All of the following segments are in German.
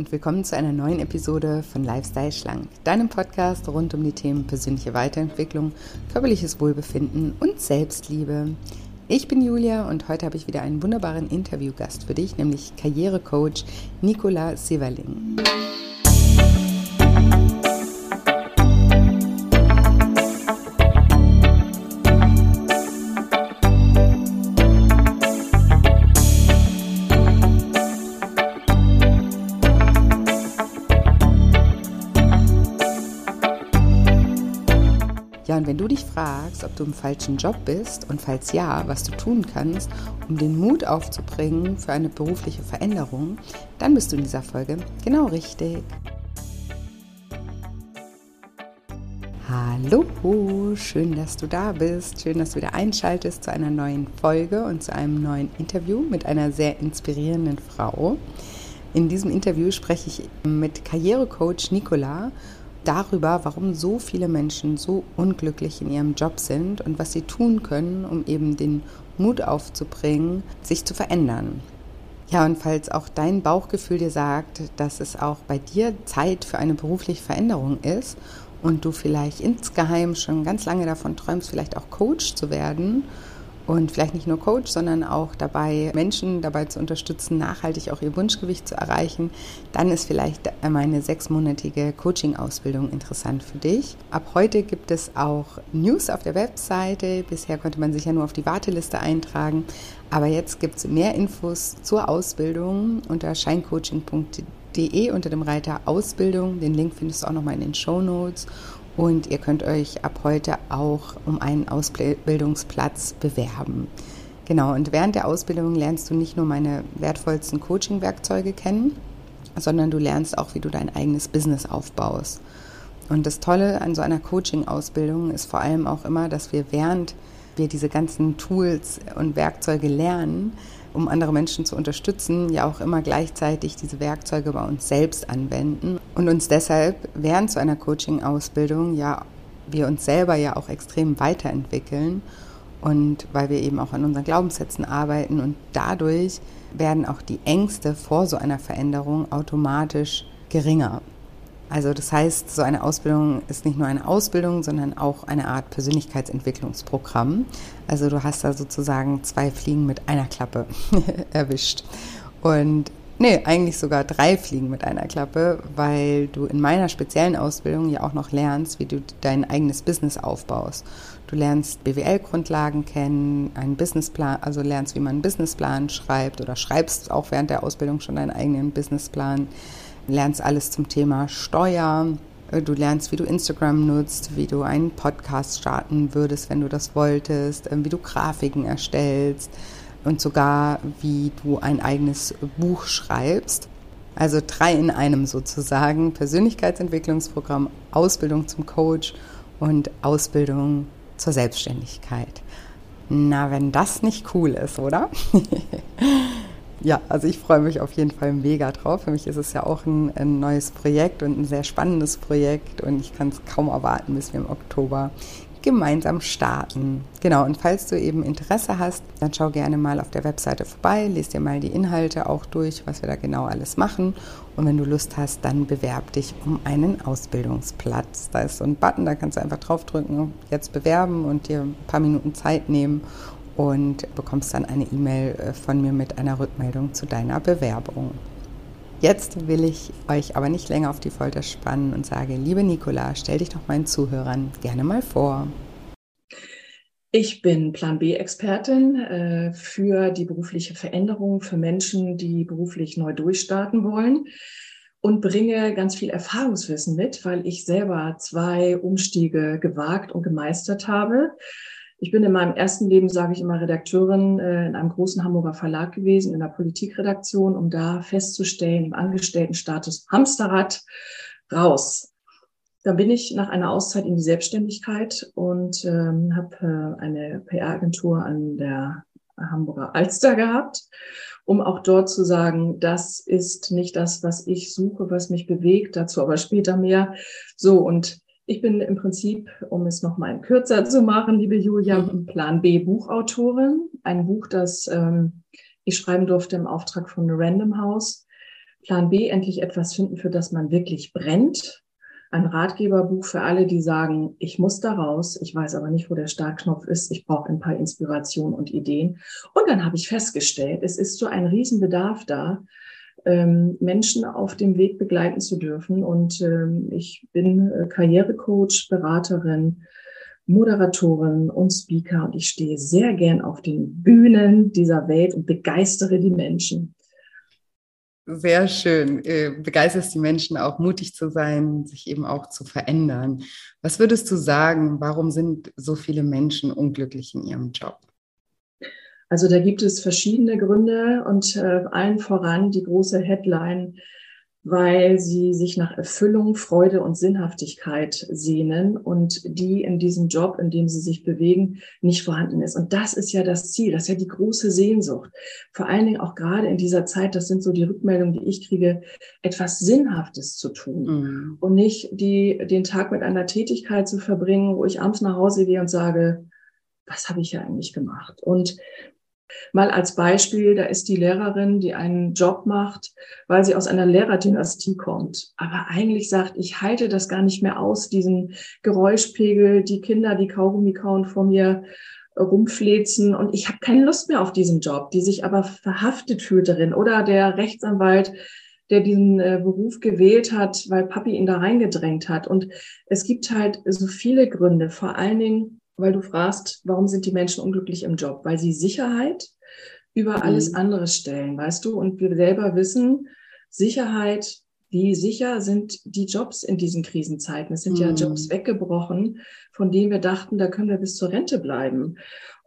Und willkommen zu einer neuen Episode von Lifestyle Schlank, deinem Podcast rund um die Themen persönliche Weiterentwicklung, körperliches Wohlbefinden und Selbstliebe. Ich bin Julia und heute habe ich wieder einen wunderbaren Interviewgast für dich, nämlich Karrierecoach Nicola Severling. Fragst, ob du im falschen Job bist und falls ja, was du tun kannst, um den Mut aufzubringen für eine berufliche Veränderung, dann bist du in dieser Folge genau richtig. Hallo, schön, dass du da bist. Schön, dass du wieder einschaltest zu einer neuen Folge und zu einem neuen Interview mit einer sehr inspirierenden Frau. In diesem Interview spreche ich mit Karrierecoach Nicola darüber, warum so viele Menschen so unglücklich in ihrem Job sind und was sie tun können, um eben den Mut aufzubringen, sich zu verändern. Ja, und falls auch dein Bauchgefühl dir sagt, dass es auch bei dir Zeit für eine berufliche Veränderung ist und du vielleicht insgeheim schon ganz lange davon träumst, vielleicht auch Coach zu werden und vielleicht nicht nur Coach, sondern auch dabei, Menschen dabei zu unterstützen, nachhaltig auch ihr Wunschgewicht zu erreichen, dann ist vielleicht meine sechsmonatige Coaching-Ausbildung interessant für dich. Ab heute gibt es auch News auf der Webseite. Bisher konnte man sich ja nur auf die Warteliste eintragen. Aber jetzt gibt es mehr Infos zur Ausbildung unter scheincoaching.de unter dem Reiter Ausbildung. Den Link findest du auch nochmal in den Show Notes. Und ihr könnt euch ab heute auch um einen Ausbildungsplatz bewerben. Genau, und während der Ausbildung lernst du nicht nur meine wertvollsten Coaching-Werkzeuge kennen, sondern du lernst auch, wie du dein eigenes Business aufbaust. Und das Tolle an so einer Coaching-Ausbildung ist vor allem auch immer, dass wir während wir diese ganzen Tools und Werkzeuge lernen, um andere Menschen zu unterstützen, ja auch immer gleichzeitig diese Werkzeuge bei uns selbst anwenden und uns deshalb während so einer Coaching-Ausbildung ja wir uns selber ja auch extrem weiterentwickeln und weil wir eben auch an unseren Glaubenssätzen arbeiten und dadurch werden auch die Ängste vor so einer Veränderung automatisch geringer. Also das heißt, so eine Ausbildung ist nicht nur eine Ausbildung, sondern auch eine Art Persönlichkeitsentwicklungsprogramm. Also du hast da sozusagen zwei Fliegen mit einer Klappe erwischt. Und nee, eigentlich sogar drei Fliegen mit einer Klappe, weil du in meiner speziellen Ausbildung ja auch noch lernst, wie du dein eigenes Business aufbaust. Du lernst BWL-Grundlagen kennen, einen Businessplan, also lernst, wie man einen Businessplan schreibt oder schreibst auch während der Ausbildung schon deinen eigenen Businessplan lernst alles zum Thema Steuer. Du lernst, wie du Instagram nutzt, wie du einen Podcast starten würdest, wenn du das wolltest, ähm, wie du Grafiken erstellst und sogar, wie du ein eigenes Buch schreibst. Also drei in einem sozusagen. Persönlichkeitsentwicklungsprogramm, Ausbildung zum Coach und Ausbildung zur Selbstständigkeit. Na, wenn das nicht cool ist, oder? ja, also ich freue mich auf jeden Fall mega drauf. Für mich ist es ja auch ein, ein neues Projekt und ein sehr spannendes Projekt und ich kann es kaum erwarten, bis wir im Oktober gemeinsam starten. Genau, und falls du eben Interesse hast, dann schau gerne mal auf der Webseite vorbei, lest dir mal die Inhalte auch durch, was wir da genau alles machen. Und wenn du Lust hast, dann bewerb dich um einen Ausbildungsplatz. Da ist so ein Button, da kannst du einfach draufdrücken, jetzt bewerben und dir ein paar Minuten Zeit nehmen und bekommst dann eine E-Mail äh, von mir mit einer Rückmeldung zu deiner Bewerbung. Jetzt will ich euch aber nicht länger auf die Folter spannen und sage, liebe Nicola, stell dich doch meinen Zuhörern gerne mal vor. Ich bin Plan B-Expertin äh, für die berufliche Veränderung für Menschen, die beruflich neu durchstarten wollen und bringe ganz viel Erfahrungswissen mit, weil ich selber zwei Umstiege gewagt und gemeistert habe ich bin in meinem ersten Leben, sage ich immer, Redakteurin äh, in einem großen Hamburger Verlag gewesen, in der Politikredaktion, um da festzustellen, im Angestelltenstatus Hamsterrad raus. Dann bin ich nach einer Auszeit in die Selbstständigkeit und ähm, habe äh, eine PR-Agentur an der Hamburger Alster gehabt, um auch dort zu sagen, das ist nicht das, was ich suche, was mich bewegt, dazu aber später mehr. So, und ich bin im Prinzip, um es nochmal kürzer zu machen, liebe Julia, mhm. Plan B Buchautorin. Ein Buch, das ähm, ich schreiben durfte im Auftrag von Random House, Plan B endlich etwas finden, für das man wirklich brennt. Ein Ratgeberbuch für alle, die sagen, ich muss da raus, ich weiß aber nicht, wo der Startknopf ist, ich brauche ein paar Inspirationen und Ideen. Und dann habe ich festgestellt, es ist so ein Riesenbedarf da, ähm, Menschen auf dem Weg begleiten zu dürfen. Und ähm, ich bin äh, Karrierecoach, Beraterin, Moderatorin und Speaker und ich stehe sehr gern auf den Bühnen dieser Welt und begeistere die Menschen. Sehr schön. Äh, begeisterst die Menschen auch mutig zu sein, sich eben auch zu verändern. Was würdest du sagen, warum sind so viele Menschen unglücklich in ihrem Job? Also da gibt es verschiedene Gründe und äh, allen voran die große Headline, weil sie sich nach Erfüllung, Freude und Sinnhaftigkeit sehnen und die in diesem Job, in dem sie sich bewegen, nicht vorhanden ist. Und das ist ja das Ziel, das ist ja die große Sehnsucht. Vor allen Dingen auch gerade in dieser Zeit, das sind so die Rückmeldungen, die ich kriege, etwas Sinnhaftes zu tun mhm. und nicht die, den Tag mit einer Tätigkeit zu verbringen, wo ich abends nach Hause gehe und sage, was habe ich ja eigentlich gemacht? Und Mal als Beispiel, da ist die Lehrerin, die einen Job macht, weil sie aus einer Lehrerdynastie kommt, aber eigentlich sagt, ich halte das gar nicht mehr aus, diesen Geräuschpegel, die Kinder, die Kaugummi kauen vor mir rumflezen und ich habe keine Lust mehr auf diesen Job, die sich aber verhaftet fühlt darin. Oder der Rechtsanwalt, der diesen äh, Beruf gewählt hat, weil Papi ihn da reingedrängt hat. Und es gibt halt so viele Gründe, vor allen Dingen weil du fragst, warum sind die Menschen unglücklich im Job? Weil sie Sicherheit über mhm. alles andere stellen, weißt du? Und wir selber wissen, Sicherheit, wie sicher sind die Jobs in diesen Krisenzeiten? Es sind mhm. ja Jobs weggebrochen, von denen wir dachten, da können wir bis zur Rente bleiben.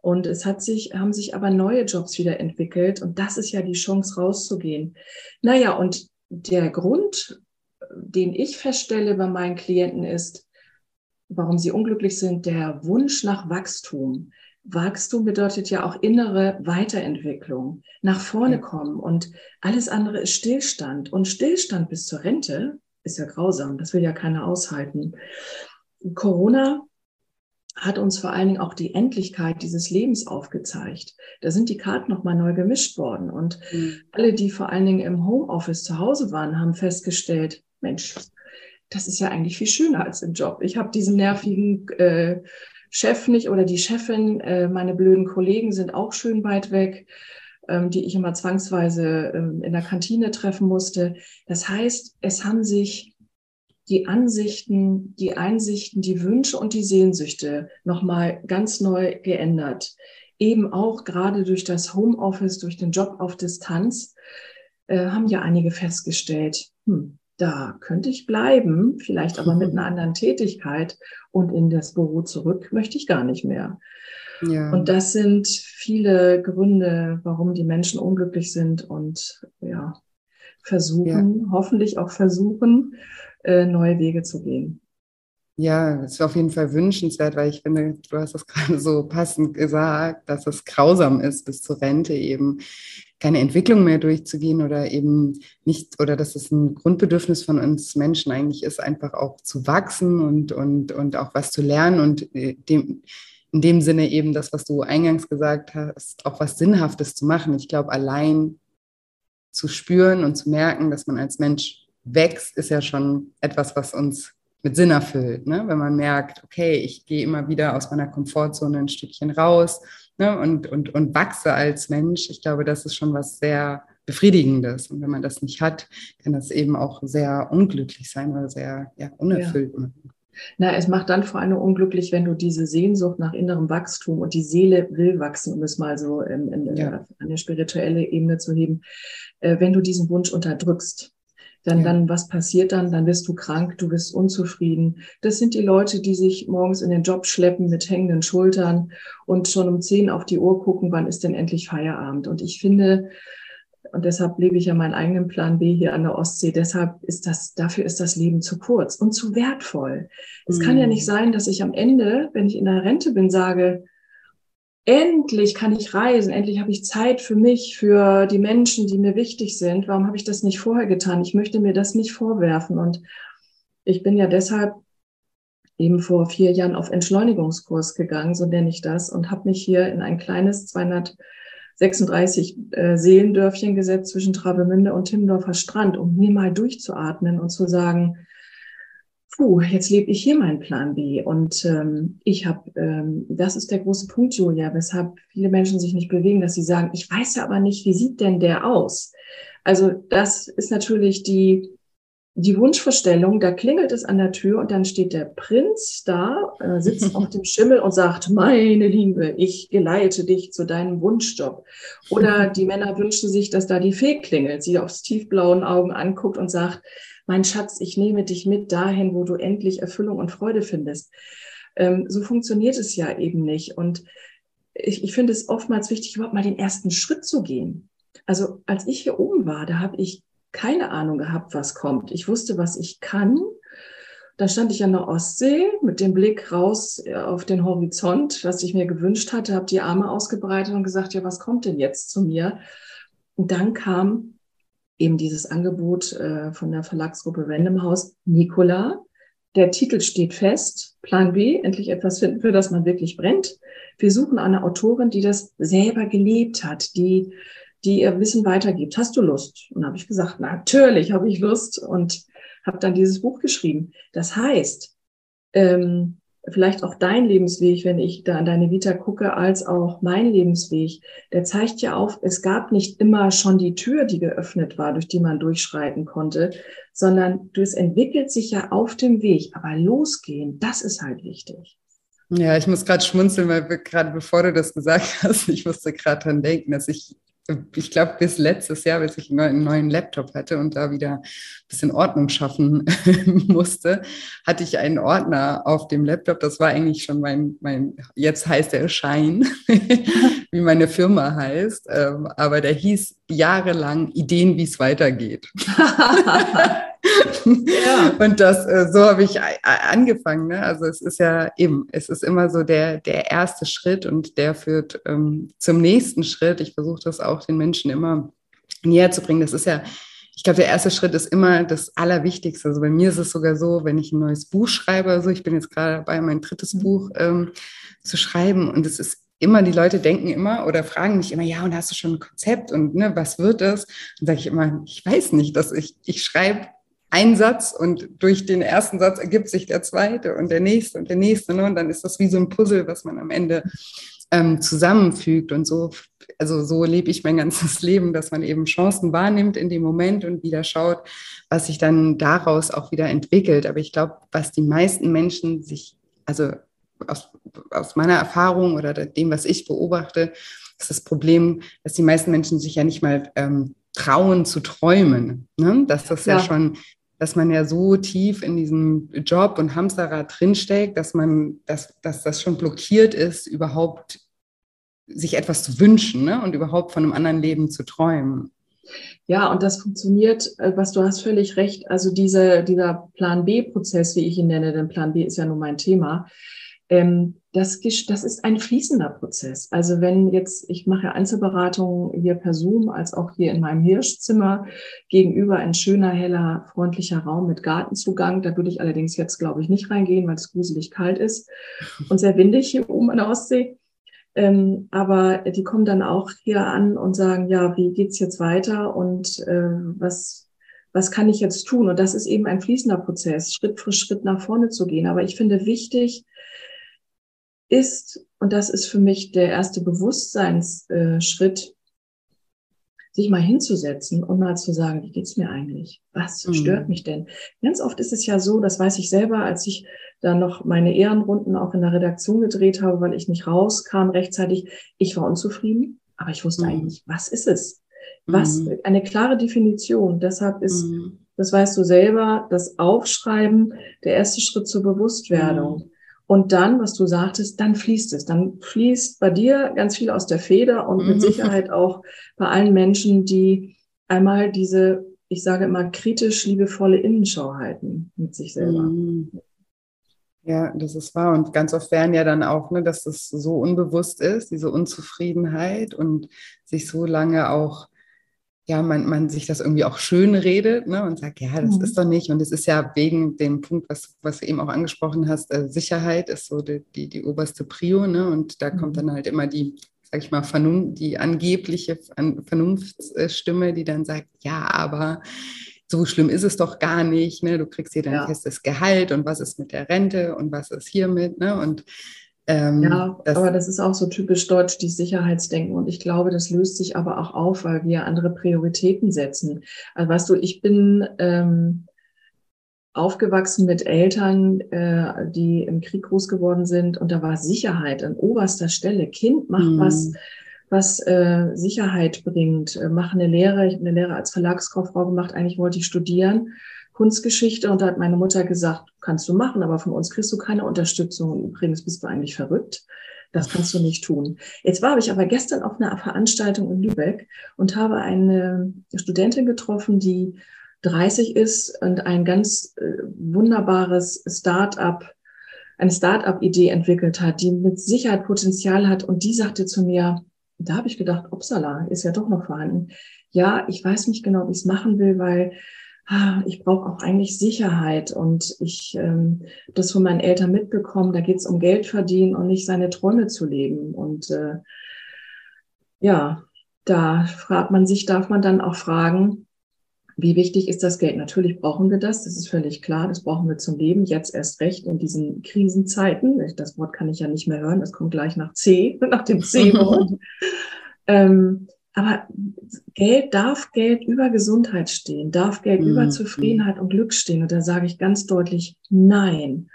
Und es hat sich, haben sich aber neue Jobs wieder entwickelt. Und das ist ja die Chance, rauszugehen. Naja, und der Grund, den ich feststelle bei meinen Klienten ist, warum sie unglücklich sind, der Wunsch nach Wachstum. Wachstum bedeutet ja auch innere Weiterentwicklung, nach vorne kommen und alles andere ist Stillstand. Und Stillstand bis zur Rente ist ja grausam, das will ja keiner aushalten. Corona hat uns vor allen Dingen auch die Endlichkeit dieses Lebens aufgezeigt. Da sind die Karten nochmal neu gemischt worden. Und mhm. alle, die vor allen Dingen im Homeoffice zu Hause waren, haben festgestellt, Mensch, das ist ja eigentlich viel schöner als im Job. Ich habe diesen nervigen äh, Chef nicht oder die Chefin, äh, meine blöden Kollegen sind auch schön weit weg, ähm, die ich immer zwangsweise ähm, in der Kantine treffen musste. Das heißt, es haben sich die Ansichten, die Einsichten, die Wünsche und die Sehnsüchte nochmal ganz neu geändert. Eben auch gerade durch das Homeoffice, durch den Job auf Distanz, äh, haben ja einige festgestellt, hm, da könnte ich bleiben, vielleicht aber mit einer anderen Tätigkeit und in das Büro zurück möchte ich gar nicht mehr. Ja. Und das sind viele Gründe, warum die Menschen unglücklich sind und ja, versuchen, ja. hoffentlich auch versuchen, äh, neue Wege zu gehen. Ja, das ist auf jeden Fall wünschenswert, weil ich finde, du hast das gerade so passend gesagt, dass es grausam ist, bis zur Rente eben keine Entwicklung mehr durchzugehen oder eben nicht, oder dass es ein Grundbedürfnis von uns Menschen eigentlich ist, einfach auch zu wachsen und, und, und auch was zu lernen und äh, dem, in dem Sinne eben das, was du eingangs gesagt hast, auch was Sinnhaftes zu machen. Ich glaube, allein zu spüren und zu merken, dass man als Mensch wächst, ist ja schon etwas, was uns mit Sinn erfüllt. Ne? Wenn man merkt, okay, ich gehe immer wieder aus meiner Komfortzone ein Stückchen raus ne? und, und, und wachse als Mensch. Ich glaube, das ist schon was sehr Befriedigendes. Und wenn man das nicht hat, kann das eben auch sehr unglücklich sein oder sehr ja, unerfüllt ja. Na, es macht dann vor allem unglücklich, wenn du diese Sehnsucht nach innerem Wachstum und die Seele will wachsen, um es mal so in, in, ja. eine spirituelle Ebene zu heben, äh, wenn du diesen Wunsch unterdrückst dann, ja. dann, was passiert dann? Dann wirst du krank, du bist unzufrieden. Das sind die Leute, die sich morgens in den Job schleppen mit hängenden Schultern und schon um zehn auf die Uhr gucken, wann ist denn endlich Feierabend? Und ich finde, und deshalb lebe ich ja meinen eigenen Plan B hier an der Ostsee. Deshalb ist das, dafür ist das Leben zu kurz und zu wertvoll. Es mhm. kann ja nicht sein, dass ich am Ende, wenn ich in der Rente bin, sage, endlich kann ich reisen, endlich habe ich Zeit für mich, für die Menschen, die mir wichtig sind. Warum habe ich das nicht vorher getan? Ich möchte mir das nicht vorwerfen. Und ich bin ja deshalb eben vor vier Jahren auf Entschleunigungskurs gegangen, so nenne ich das, und habe mich hier in ein kleines 200 36 äh, Seelendörfchen gesetzt zwischen Travemünde und Timmendorfer Strand, um hier mal durchzuatmen und zu sagen, puh, jetzt lebe ich hier meinen Plan B. Und ähm, ich habe, ähm, das ist der große Punkt, Julia, weshalb viele Menschen sich nicht bewegen, dass sie sagen, ich weiß ja aber nicht, wie sieht denn der aus? Also das ist natürlich die, die Wunschvorstellung, da klingelt es an der Tür und dann steht der Prinz da, äh, sitzt auf dem Schimmel und sagt, meine Liebe, ich geleite dich zu deinem Wunschjob. Oder die Männer wünschen sich, dass da die Fee klingelt, sie aufs tiefblauen Augen anguckt und sagt, mein Schatz, ich nehme dich mit dahin, wo du endlich Erfüllung und Freude findest. Ähm, so funktioniert es ja eben nicht. Und ich, ich finde es oftmals wichtig, überhaupt mal den ersten Schritt zu gehen. Also als ich hier oben war, da habe ich keine Ahnung gehabt, was kommt. Ich wusste, was ich kann. Dann stand ich an der Ostsee mit dem Blick raus äh, auf den Horizont, was ich mir gewünscht hatte, habe die Arme ausgebreitet und gesagt, ja, was kommt denn jetzt zu mir? Und dann kam eben dieses Angebot äh, von der Verlagsgruppe Random House, Nicola. Der Titel steht fest, Plan B, endlich etwas finden, für das man wirklich brennt. Wir suchen eine Autorin, die das selber gelebt hat, die, die ihr Wissen weitergibt. Hast du Lust? Und habe ich gesagt, natürlich habe ich Lust und habe dann dieses Buch geschrieben. Das heißt, ähm, vielleicht auch dein Lebensweg, wenn ich da an deine Vita gucke, als auch mein Lebensweg, der zeigt ja auf, es gab nicht immer schon die Tür, die geöffnet war, durch die man durchschreiten konnte, sondern es entwickelt sich ja auf dem Weg. Aber losgehen, das ist halt wichtig. Ja, ich muss gerade schmunzeln, weil gerade bevor du das gesagt hast, ich musste gerade dran denken, dass ich ich glaube, bis letztes Jahr, bis ich einen neuen Laptop hatte und da wieder ein bisschen Ordnung schaffen musste, hatte ich einen Ordner auf dem Laptop. Das war eigentlich schon mein, mein jetzt heißt er Schein, wie meine Firma heißt. Ähm, aber der hieß jahrelang Ideen, wie es weitergeht. ja. Und das, äh, so habe ich angefangen. Ne? Also es ist ja eben, es ist immer so der, der erste Schritt und der führt ähm, zum nächsten Schritt. Ich versuche das auch den Menschen immer näher zu bringen. Das ist ja, ich glaube, der erste Schritt ist immer das Allerwichtigste. Also bei mir ist es sogar so, wenn ich ein neues Buch schreibe, also ich bin jetzt gerade dabei, mein drittes mhm. Buch ähm, zu schreiben und es ist immer, die Leute denken immer oder fragen mich immer, ja, und hast du schon ein Konzept und ne, was wird das? Und sage ich immer, ich weiß nicht, dass ich, ich schreibe einen Satz und durch den ersten Satz ergibt sich der zweite und der nächste und der nächste. Ne? Und dann ist das wie so ein Puzzle, was man am Ende ähm, zusammenfügt. Und so, also so lebe ich mein ganzes Leben, dass man eben Chancen wahrnimmt in dem Moment und wieder schaut, was sich dann daraus auch wieder entwickelt. Aber ich glaube, was die meisten Menschen sich, also aus, aus meiner Erfahrung oder dem, was ich beobachte, ist das Problem, dass die meisten Menschen sich ja nicht mal ähm, trauen zu träumen. Ne? Dass das ja. ja. schon dass man ja so tief in diesem Job und Hamsterrad drinsteckt, dass man, dass, dass das schon blockiert ist, überhaupt sich etwas zu wünschen ne? und überhaupt von einem anderen Leben zu träumen. Ja, und das funktioniert, äh, was du hast völlig recht. Also diese, dieser Plan B-Prozess, wie ich ihn nenne, denn Plan B ist ja nun mein Thema, ähm, das, das ist ein fließender Prozess. Also wenn jetzt, ich mache Einzelberatungen hier per Zoom, als auch hier in meinem Hirschzimmer gegenüber ein schöner, heller, freundlicher Raum mit Gartenzugang. Da würde ich allerdings jetzt, glaube ich, nicht reingehen, weil es gruselig kalt ist und sehr windig hier oben an der Ostsee. Ähm, aber die kommen dann auch hier an und sagen, ja, wie geht's jetzt weiter und äh, was, was kann ich jetzt tun? Und das ist eben ein fließender Prozess, Schritt für Schritt nach vorne zu gehen. Aber ich finde wichtig, ist, und das ist für mich der erste Bewusstseinsschritt, sich mal hinzusetzen und mal zu sagen, wie geht's mir eigentlich? Was mhm. stört mich denn? Ganz oft ist es ja so, das weiß ich selber, als ich dann noch meine Ehrenrunden auch in der Redaktion gedreht habe, weil ich nicht rauskam rechtzeitig. Ich war unzufrieden, aber ich wusste mhm. eigentlich, was ist es? Was, mhm. eine klare Definition. Deshalb ist, mhm. das weißt du selber, das Aufschreiben der erste Schritt zur Bewusstwerdung. Und dann, was du sagtest, dann fließt es. Dann fließt bei dir ganz viel aus der Feder und mit mhm. Sicherheit auch bei allen Menschen, die einmal diese, ich sage immer, kritisch liebevolle Innenschau halten mit sich selber. Mhm. Ja, das ist wahr. Und ganz oft werden ja dann auch, ne, dass das so unbewusst ist, diese Unzufriedenheit und sich so lange auch ja, man, man sich das irgendwie auch schön redet ne, und sagt, ja, das mhm. ist doch nicht. Und es ist ja wegen dem Punkt, was, was du eben auch angesprochen hast, äh, Sicherheit ist so die, die, die oberste Prio. Ne, und da mhm. kommt dann halt immer die, sag ich mal, Vernunft, die angebliche Vernunftsstimme, die dann sagt, ja, aber so schlimm ist es doch gar nicht. Ne? Du kriegst hier dein ja. festes Gehalt und was ist mit der Rente und was ist hiermit. Ne? Und ähm, ja, das, aber das ist auch so typisch deutsch, die Sicherheitsdenken. Und ich glaube, das löst sich aber auch auf, weil wir andere Prioritäten setzen. Also weißt du, ich bin ähm, aufgewachsen mit Eltern, äh, die im Krieg groß geworden sind und da war Sicherheit an oberster Stelle. Kind macht mhm. was, was äh, Sicherheit bringt. Äh, mach eine Lehre. Ich habe eine Lehre als Verlagskauffrau gemacht. Eigentlich wollte ich studieren. Kunstgeschichte und da hat meine Mutter gesagt, kannst du machen, aber von uns kriegst du keine Unterstützung. Übrigens bist du eigentlich verrückt. Das kannst du nicht tun. Jetzt war ich aber gestern auf einer Veranstaltung in Lübeck und habe eine Studentin getroffen, die 30 ist und ein ganz äh, wunderbares Start-up, eine Start-up-Idee entwickelt hat, die mit Sicherheit Potenzial hat. Und die sagte zu mir, da habe ich gedacht, Upsala ist ja doch noch vorhanden. Ja, ich weiß nicht genau, wie ich es machen will, weil ich brauche auch eigentlich Sicherheit und ich ähm, das von meinen Eltern mitbekommen, da geht es um Geld verdienen und nicht seine Träume zu leben. Und äh, ja, da fragt man sich, darf man dann auch fragen, wie wichtig ist das Geld? Natürlich brauchen wir das, das ist völlig klar, das brauchen wir zum Leben, jetzt erst recht in diesen Krisenzeiten. Das Wort kann ich ja nicht mehr hören, das kommt gleich nach C, nach dem C-Wort. ähm, aber Geld darf Geld über Gesundheit stehen, darf Geld mhm. über Zufriedenheit und Glück stehen. Und da sage ich ganz deutlich Nein.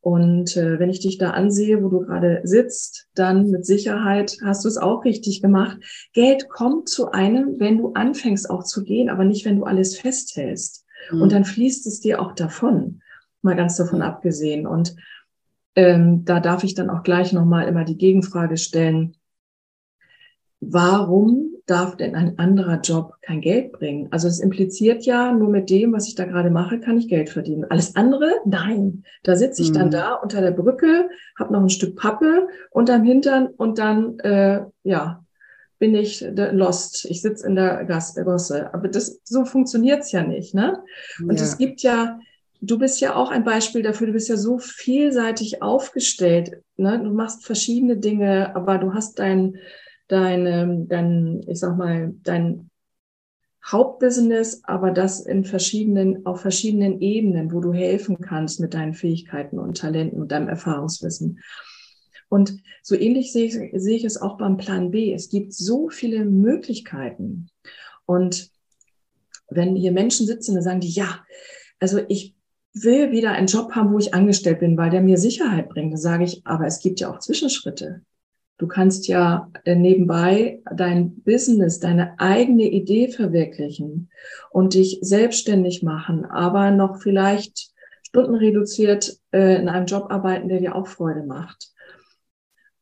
Und äh, wenn ich dich da ansehe, wo du gerade sitzt, dann mit Sicherheit hast du es auch richtig gemacht. Geld kommt zu einem, wenn du anfängst auch zu gehen, aber nicht, wenn du alles festhältst. Mhm. Und dann fließt es dir auch davon, mal ganz davon abgesehen. Und ähm, da darf ich dann auch gleich nochmal immer die Gegenfrage stellen. Warum darf denn ein anderer Job kein Geld bringen? Also es impliziert ja, nur mit dem, was ich da gerade mache, kann ich Geld verdienen. Alles andere? Nein. Da sitze ich mhm. dann da unter der Brücke, habe noch ein Stück Pappe unterm Hintern und dann, äh, ja, bin ich lost. Ich sitze in der Gosse. Aber das, so funktioniert's ja nicht. Ne? Und ja. es gibt ja, du bist ja auch ein Beispiel dafür, du bist ja so vielseitig aufgestellt. Ne? Du machst verschiedene Dinge, aber du hast dein dein, dein, ich sag mal, dein Hauptbusiness, aber das in verschiedenen, auf verschiedenen Ebenen, wo du helfen kannst mit deinen Fähigkeiten und Talenten und deinem Erfahrungswissen. Und so ähnlich sehe ich, sehe ich es auch beim Plan B. Es gibt so viele Möglichkeiten. Und wenn hier Menschen sitzen, dann sagen die, ja, also ich will wieder einen Job haben, wo ich angestellt bin, weil der mir Sicherheit bringt. Dann sage ich, aber es gibt ja auch Zwischenschritte. Du kannst ja äh, nebenbei dein Business, deine eigene Idee verwirklichen und dich selbstständig machen, aber noch vielleicht stundenreduziert äh, in einem Job arbeiten, der dir auch Freude macht.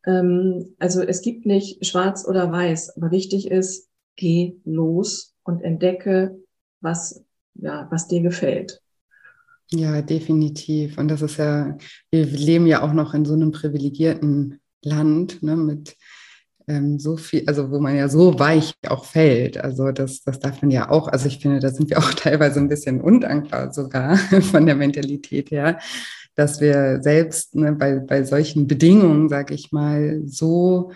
Ähm, also es gibt nicht schwarz oder weiß, aber wichtig ist, geh los und entdecke, was, ja, was dir gefällt. Ja, definitiv. Und das ist ja, wir leben ja auch noch in so einem privilegierten Land ne, mit ähm, so viel, also wo man ja so weich auch fällt. Also das, das darf man ja auch, also ich finde, da sind wir auch teilweise ein bisschen undankbar sogar von der Mentalität her, dass wir selbst ne, bei, bei solchen Bedingungen, sage ich mal, so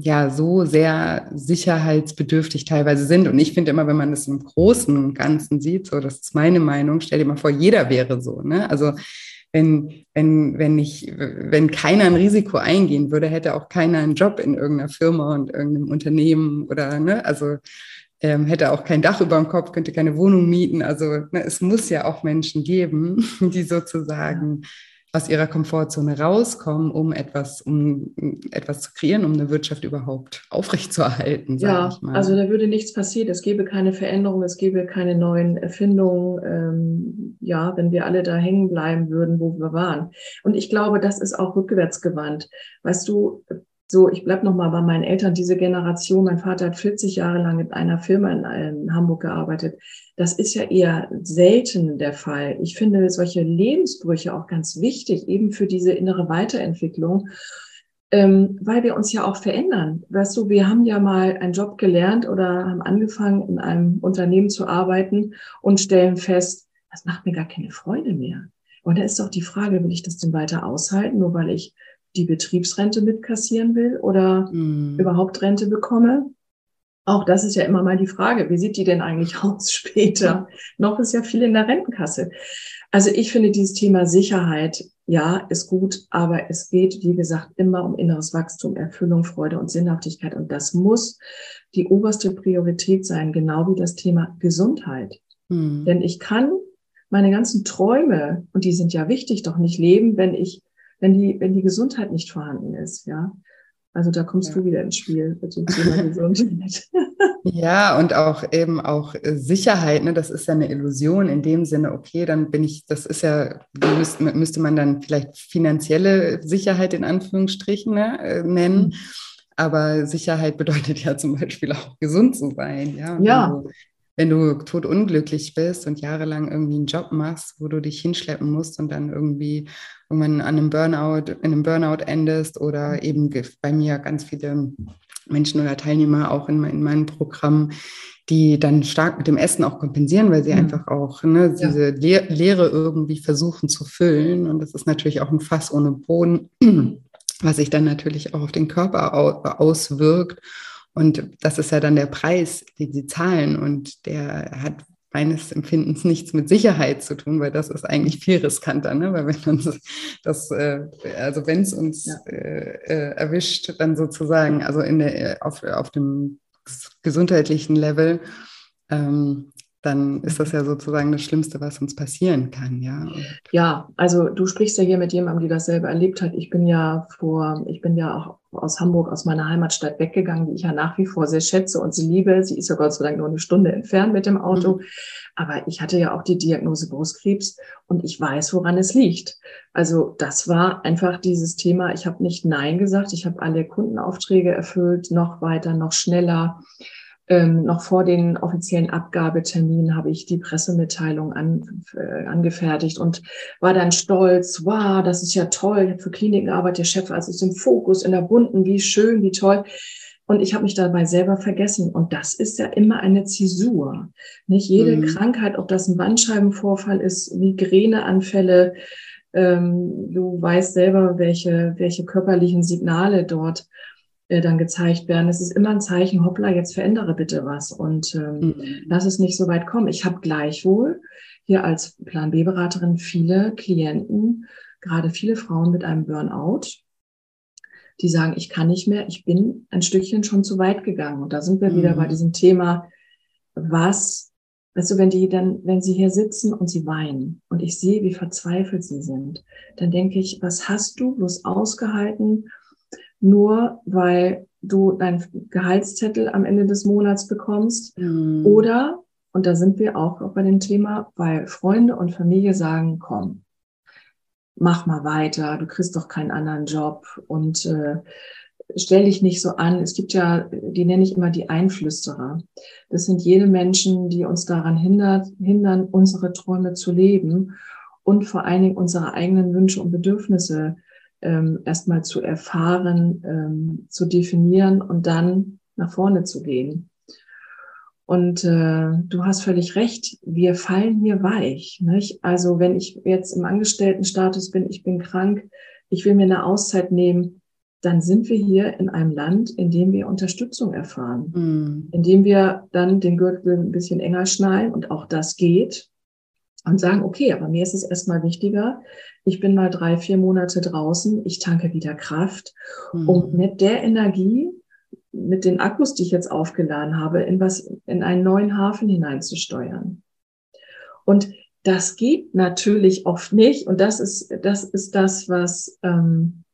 ja so sehr sicherheitsbedürftig teilweise sind. Und ich finde immer, wenn man das im Großen und Ganzen sieht, so, das ist meine Meinung, stell dir mal vor, jeder wäre so. Ne? Also wenn, wenn, wenn, ich, wenn keiner ein Risiko eingehen würde, hätte auch keiner einen Job in irgendeiner Firma und irgendeinem Unternehmen oder, ne, also ähm, hätte auch kein Dach über dem Kopf, könnte keine Wohnung mieten. Also ne, es muss ja auch Menschen geben, die sozusagen aus ihrer Komfortzone rauskommen, um etwas, um etwas zu kreieren, um eine Wirtschaft überhaupt aufrechtzuerhalten. Ja, also da würde nichts passieren. Es gäbe keine Veränderung, es gäbe keine neuen Erfindungen. Ähm, ja, wenn wir alle da hängen bleiben würden, wo wir waren. Und ich glaube, das ist auch rückwärtsgewandt. Weißt du, so, ich bleib noch mal bei meinen Eltern, diese Generation, mein Vater hat 40 Jahre lang in einer Firma in, in, Hamburg gearbeitet. Das ist ja eher selten der Fall. Ich finde solche Lebensbrüche auch ganz wichtig, eben für diese innere Weiterentwicklung, ähm, weil wir uns ja auch verändern. Weißt du, wir haben ja mal einen Job gelernt oder haben angefangen, in einem Unternehmen zu arbeiten und stellen fest, das macht mir gar keine Freude mehr. Und da ist doch die Frage, will ich das denn weiter aushalten, nur weil ich die Betriebsrente mitkassieren will oder mhm. überhaupt Rente bekomme. Auch das ist ja immer mal die Frage, wie sieht die denn eigentlich aus später? Noch ist ja viel in der Rentenkasse. Also ich finde dieses Thema Sicherheit, ja, ist gut, aber es geht, wie gesagt, immer um inneres Wachstum, Erfüllung, Freude und Sinnhaftigkeit. Und das muss die oberste Priorität sein, genau wie das Thema Gesundheit. Mhm. Denn ich kann meine ganzen Träume, und die sind ja wichtig, doch nicht leben, wenn ich, wenn die, wenn die Gesundheit nicht vorhanden ist, ja. Also da kommst ja. du wieder ins Spiel mit dem Thema Gesundheit. Ja, und auch eben auch äh, Sicherheit, ne? das ist ja eine Illusion in dem Sinne, okay, dann bin ich, das ist ja, müsste, man dann vielleicht finanzielle Sicherheit in Anführungsstrichen ne, äh, nennen. Mhm. Aber Sicherheit bedeutet ja zum Beispiel auch gesund zu sein. Ja. ja wenn du totunglücklich bist und jahrelang irgendwie einen Job machst, wo du dich hinschleppen musst und dann irgendwie irgendwann an einem Burnout, in einem Burnout endest oder eben bei mir ganz viele Menschen oder Teilnehmer auch in, in meinem Programm, die dann stark mit dem Essen auch kompensieren, weil sie mhm. einfach auch ne, diese ja. Leere irgendwie versuchen zu füllen. Und das ist natürlich auch ein Fass ohne Boden, was sich dann natürlich auch auf den Körper auswirkt. Und das ist ja dann der Preis, den sie zahlen. Und der hat meines Empfindens nichts mit Sicherheit zu tun, weil das ist eigentlich viel riskanter, ne? weil wenn uns das, äh, also wenn es uns ja. äh, äh, erwischt, dann sozusagen, also in der, auf, auf dem gesundheitlichen Level, ähm, dann ist das ja sozusagen das Schlimmste, was uns passieren kann, ja. Und ja, also du sprichst ja hier mit jemandem, die das selber erlebt hat. Ich bin ja vor, ich bin ja auch aus Hamburg, aus meiner Heimatstadt weggegangen, die ich ja nach wie vor sehr schätze und sie liebe. Sie ist ja Gott sei Dank nur eine Stunde entfernt mit dem Auto. Mhm. Aber ich hatte ja auch die Diagnose Brustkrebs und ich weiß, woran es liegt. Also das war einfach dieses Thema. Ich habe nicht Nein gesagt. Ich habe alle Kundenaufträge erfüllt, noch weiter, noch schneller ähm, noch vor den offiziellen Abgabeterminen habe ich die Pressemitteilung an, äh, angefertigt und war dann stolz, wow, das ist ja toll, ich habe für Kliniken gearbeitet, der Chef also ist im Fokus, in der bunten, wie schön, wie toll. Und ich habe mich dabei selber vergessen. Und das ist ja immer eine Zäsur. Nicht jede mhm. Krankheit, ob das ein Bandscheibenvorfall ist, Migräneanfälle, ähm, du weißt selber, welche, welche körperlichen Signale dort äh, dann gezeigt werden. Es ist immer ein Zeichen, hoppla, jetzt verändere bitte was und ähm, mhm. lass es nicht so weit kommen. Ich habe gleichwohl hier als Plan B-Beraterin viele Klienten, gerade viele Frauen mit einem Burnout, die sagen, ich kann nicht mehr, ich bin ein Stückchen schon zu weit gegangen. Und da sind wir mhm. wieder bei diesem Thema, was, weißt du, wenn die dann, wenn sie hier sitzen und sie weinen und ich sehe, wie verzweifelt sie sind, dann denke ich, was hast du bloß ausgehalten nur weil du deinen Gehaltszettel am Ende des Monats bekommst. Mhm. Oder, und da sind wir auch bei dem Thema, weil Freunde und Familie sagen, komm, mach mal weiter, du kriegst doch keinen anderen Job und äh, stell dich nicht so an. Es gibt ja, die nenne ich immer die Einflüsterer. Das sind jene Menschen, die uns daran hindert, hindern, unsere Träume zu leben und vor allen Dingen unsere eigenen Wünsche und Bedürfnisse ähm, erstmal zu erfahren, ähm, zu definieren und dann nach vorne zu gehen. Und äh, du hast völlig recht, wir fallen hier weich. Nicht? Also wenn ich jetzt im Angestelltenstatus bin, ich bin krank, ich will mir eine Auszeit nehmen, dann sind wir hier in einem Land, in dem wir Unterstützung erfahren, mm. in dem wir dann den Gürtel ein bisschen enger schnallen und auch das geht und sagen, okay, aber mir ist es erstmal wichtiger, ich bin mal drei, vier Monate draußen, ich tanke wieder Kraft, mhm. um mit der Energie, mit den Akkus, die ich jetzt aufgeladen habe, in was, in einen neuen Hafen hineinzusteuern. Und das geht natürlich oft nicht. Und das ist, das ist das, was, ähm,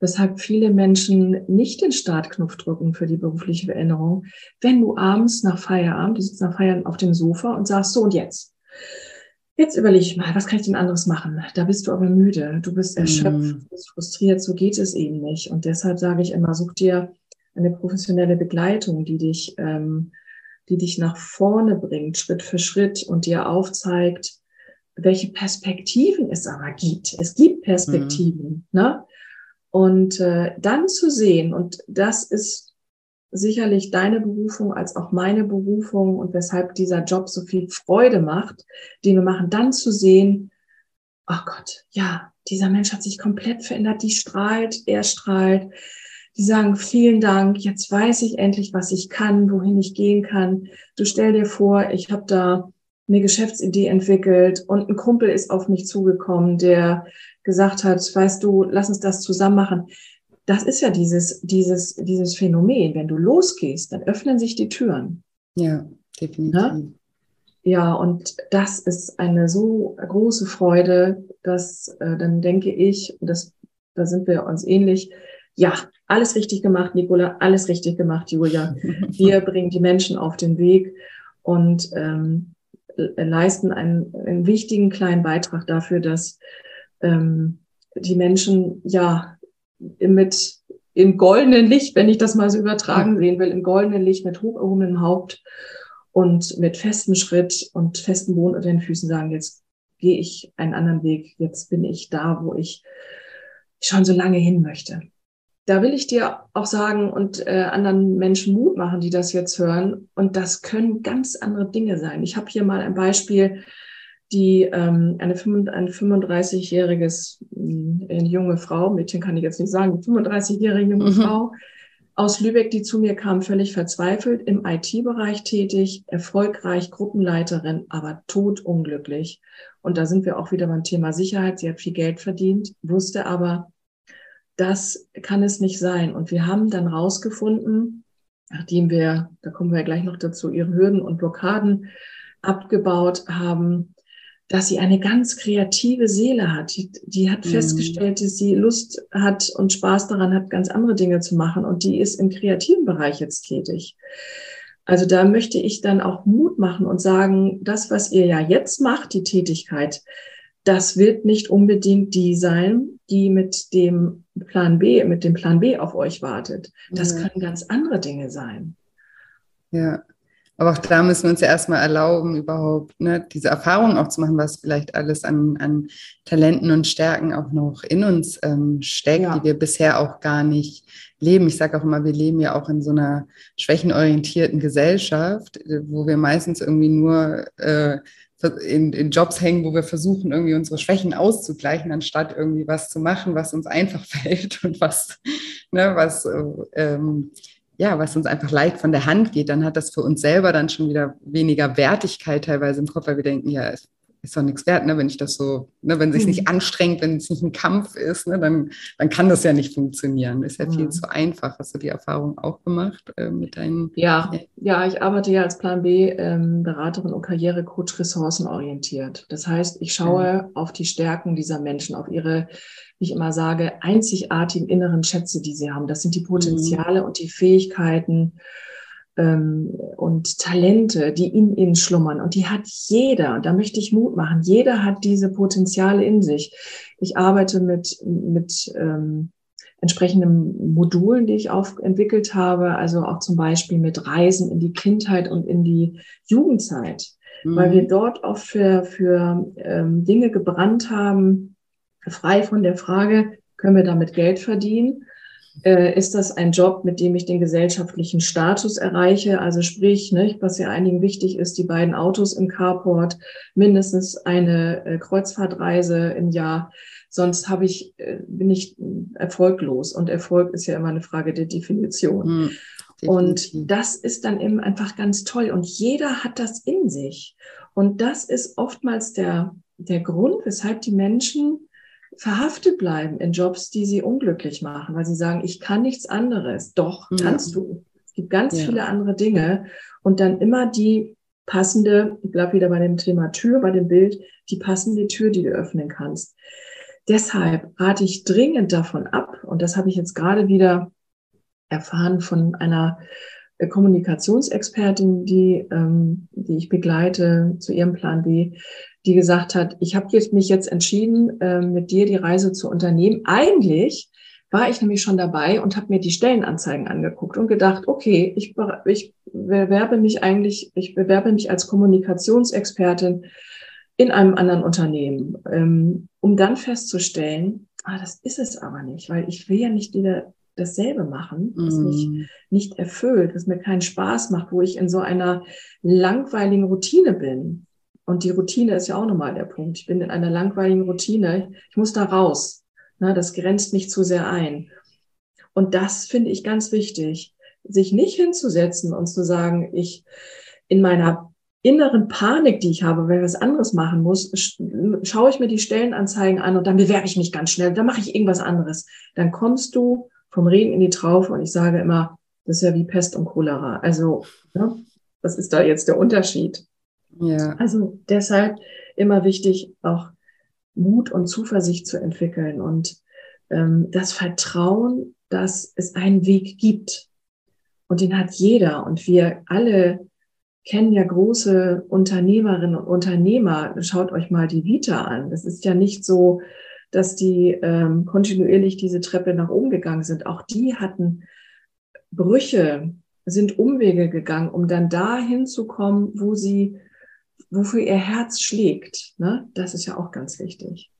weshalb viele Menschen nicht den Startknopf drücken für die berufliche Veränderung. Wenn du abends nach Feierabend, du sitzt nach Feierabend auf dem Sofa und sagst, so und jetzt Jetzt überlege ich mal, was kann ich denn anderes machen? Da bist du aber müde, du bist erschöpft, mm. du bist frustriert, so geht es eben nicht. Und deshalb sage ich immer, such dir eine professionelle Begleitung, die dich, ähm, die dich nach vorne bringt, Schritt für Schritt und dir aufzeigt, welche Perspektiven es aber gibt. Es gibt Perspektiven, mm. ne? Und äh, dann zu sehen, und das ist sicherlich deine Berufung als auch meine Berufung und weshalb dieser Job so viel Freude macht, den wir machen, dann zu sehen, oh Gott, ja, dieser Mensch hat sich komplett verändert, die strahlt, er strahlt. Die sagen, vielen Dank, jetzt weiß ich endlich, was ich kann, wohin ich gehen kann. Du stell dir vor, ich habe da eine Geschäftsidee entwickelt und ein Kumpel ist auf mich zugekommen, der gesagt hat, weißt du, lass uns das zusammen machen. Das ist ja dieses, dieses, dieses Phänomen. Wenn du losgehst, dann öffnen sich die Türen. Ja, definitiv. Ja? Ja, und das ist eine so große Freude, dass äh, dann denke ich, das, da sind wir uns ähnlich, ja, alles richtig gemacht, Nicola, alles richtig gemacht, Julia. Wir bringen die Menschen auf den Weg und ähm, leisten einen, einen wichtigen kleinen Beitrag dafür, dass ähm, die Menschen ja mit im goldenen Licht, wenn ich das mal so übertragen sehen will, im goldenen Licht mit hoch erhobenem Haupt und mit festem Schritt und festem Boden unter den Füßen sagen, jetzt gehe ich einen anderen Weg, jetzt bin ich da, wo ich schon so lange hin möchte. Da will ich dir auch sagen und äh, anderen Menschen Mut machen, die das jetzt hören. Und das können ganz andere Dinge sein. Ich habe hier mal ein Beispiel, die ähm, eine, ein 35-jähriges äh, junge Frau, Mädchen kann ich jetzt nicht sagen, 35-jährige junge mhm. Frau, aus Lübeck, die zu mir kam, völlig verzweifelt, im IT-Bereich tätig, erfolgreich, Gruppenleiterin, aber totunglücklich. Und da sind wir auch wieder beim Thema Sicherheit. Sie hat viel Geld verdient, wusste aber, das kann es nicht sein. Und wir haben dann rausgefunden, nachdem wir, da kommen wir ja gleich noch dazu, ihre Hürden und Blockaden abgebaut haben, dass sie eine ganz kreative Seele hat. Die, die hat mhm. festgestellt, dass sie Lust hat und Spaß daran hat, ganz andere Dinge zu machen. Und die ist im kreativen Bereich jetzt tätig. Also da möchte ich dann auch Mut machen und sagen, das, was ihr ja jetzt macht, die Tätigkeit, das wird nicht unbedingt die sein, die mit dem Plan B, mit dem Plan B auf euch wartet. Das ja. können ganz andere Dinge sein. Ja, aber auch da müssen wir uns ja erstmal erlauben, überhaupt ne, diese Erfahrung auch zu machen, was vielleicht alles an, an Talenten und Stärken auch noch in uns ähm, steckt, ja. die wir bisher auch gar nicht leben. Ich sage auch immer, wir leben ja auch in so einer schwächenorientierten Gesellschaft, wo wir meistens irgendwie nur äh, in, in, Jobs hängen, wo wir versuchen, irgendwie unsere Schwächen auszugleichen, anstatt irgendwie was zu machen, was uns einfach fällt und was, ne, was äh, ähm, ja, was uns einfach leicht von der Hand geht, dann hat das für uns selber dann schon wieder weniger Wertigkeit teilweise im Kopf, weil wir denken, ja, ist, ist doch nichts wert, ne, wenn ich das so, ne, wenn es sich nicht anstrengt, wenn es nicht ein Kampf ist, ne, dann, dann kann das ja nicht funktionieren. Ist ja mhm. viel zu einfach. Hast du die Erfahrung auch gemacht äh, mit deinen? Ja, ja, ich arbeite ja als Plan B ähm, Beraterin und Karrierecoach ressourcenorientiert. Das heißt, ich schaue mhm. auf die Stärken dieser Menschen, auf ihre wie ich immer sage, einzigartigen inneren Schätze, die sie haben. Das sind die Potenziale mhm. und die Fähigkeiten ähm, und Talente, die in ihnen schlummern. Und die hat jeder. Und da möchte ich Mut machen. Jeder hat diese Potenziale in sich. Ich arbeite mit, mit ähm, entsprechenden Modulen, die ich auf, entwickelt habe, also auch zum Beispiel mit Reisen in die Kindheit und in die Jugendzeit, mhm. weil wir dort oft für, für ähm, Dinge gebrannt haben, frei von der Frage, können wir damit Geld verdienen? Äh, ist das ein Job, mit dem ich den gesellschaftlichen Status erreiche? Also sprich, ne, was ja einigen wichtig ist, die beiden Autos im Carport, mindestens eine äh, Kreuzfahrtreise im Jahr. Sonst habe ich, äh, bin ich erfolglos. Und Erfolg ist ja immer eine Frage der Definition. Mhm. Und das ist dann eben einfach ganz toll. Und jeder hat das in sich. Und das ist oftmals der, der Grund, weshalb die Menschen verhaftet bleiben in Jobs, die sie unglücklich machen, weil sie sagen, ich kann nichts anderes. Doch, ja. kannst du. Es gibt ganz ja. viele andere Dinge und dann immer die passende, ich bleibe wieder bei dem Thema Tür, bei dem Bild, die passende Tür, die du öffnen kannst. Deshalb rate ich dringend davon ab, und das habe ich jetzt gerade wieder erfahren von einer Kommunikationsexpertin, die, ähm, die ich begleite zu ihrem Plan B, die gesagt hat, ich habe mich jetzt entschieden, äh, mit dir die Reise zu unternehmen. Eigentlich war ich nämlich schon dabei und habe mir die Stellenanzeigen angeguckt und gedacht, okay, ich, ich bewerbe mich eigentlich, ich bewerbe mich als Kommunikationsexpertin in einem anderen Unternehmen, ähm, um dann festzustellen, ah, das ist es aber nicht, weil ich will ja nicht wieder dasselbe machen, was mm. mich nicht erfüllt, was mir keinen Spaß macht, wo ich in so einer langweiligen Routine bin. Und die Routine ist ja auch nochmal der Punkt. Ich bin in einer langweiligen Routine. Ich muss da raus. Na, das grenzt mich zu sehr ein. Und das finde ich ganz wichtig, sich nicht hinzusetzen und zu sagen, ich in meiner inneren Panik, die ich habe, wenn ich was anderes machen muss, schaue ich mir die Stellenanzeigen an und dann bewerbe ich mich ganz schnell, dann mache ich irgendwas anderes. Dann kommst du vom Regen in die Traufe und ich sage immer, das ist ja wie Pest und Cholera. Also, ne, was ist da jetzt der Unterschied? Ja. Also deshalb immer wichtig, auch Mut und Zuversicht zu entwickeln und ähm, das Vertrauen, dass es einen Weg gibt. Und den hat jeder. Und wir alle kennen ja große Unternehmerinnen und Unternehmer. Schaut euch mal die Vita an. Das ist ja nicht so, dass die ähm, kontinuierlich diese Treppe nach oben gegangen sind. Auch die hatten Brüche, sind Umwege gegangen, um dann dahin zu kommen, wo sie, wofür ihr Herz schlägt. Ne? Das ist ja auch ganz wichtig.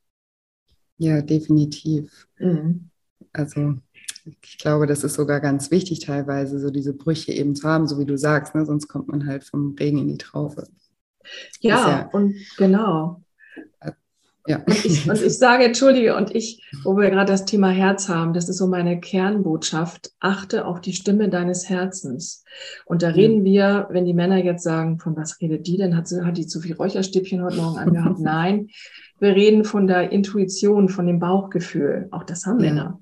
Ja, definitiv. Mhm. Also ich glaube, das ist sogar ganz wichtig teilweise, so diese Brüche eben zu haben, so wie du sagst, ne? sonst kommt man halt vom Regen in die Traufe. Ja, ja und genau. Ja. Und ich, und ich sage, entschuldige, und ich, wo wir gerade das Thema Herz haben, das ist so meine Kernbotschaft, achte auf die Stimme deines Herzens. Und da reden wir, wenn die Männer jetzt sagen, von was redet die denn? Hat, sie, hat die zu viel Räucherstäbchen heute Morgen angehabt? Nein, wir reden von der Intuition, von dem Bauchgefühl. Auch das haben ja. Männer.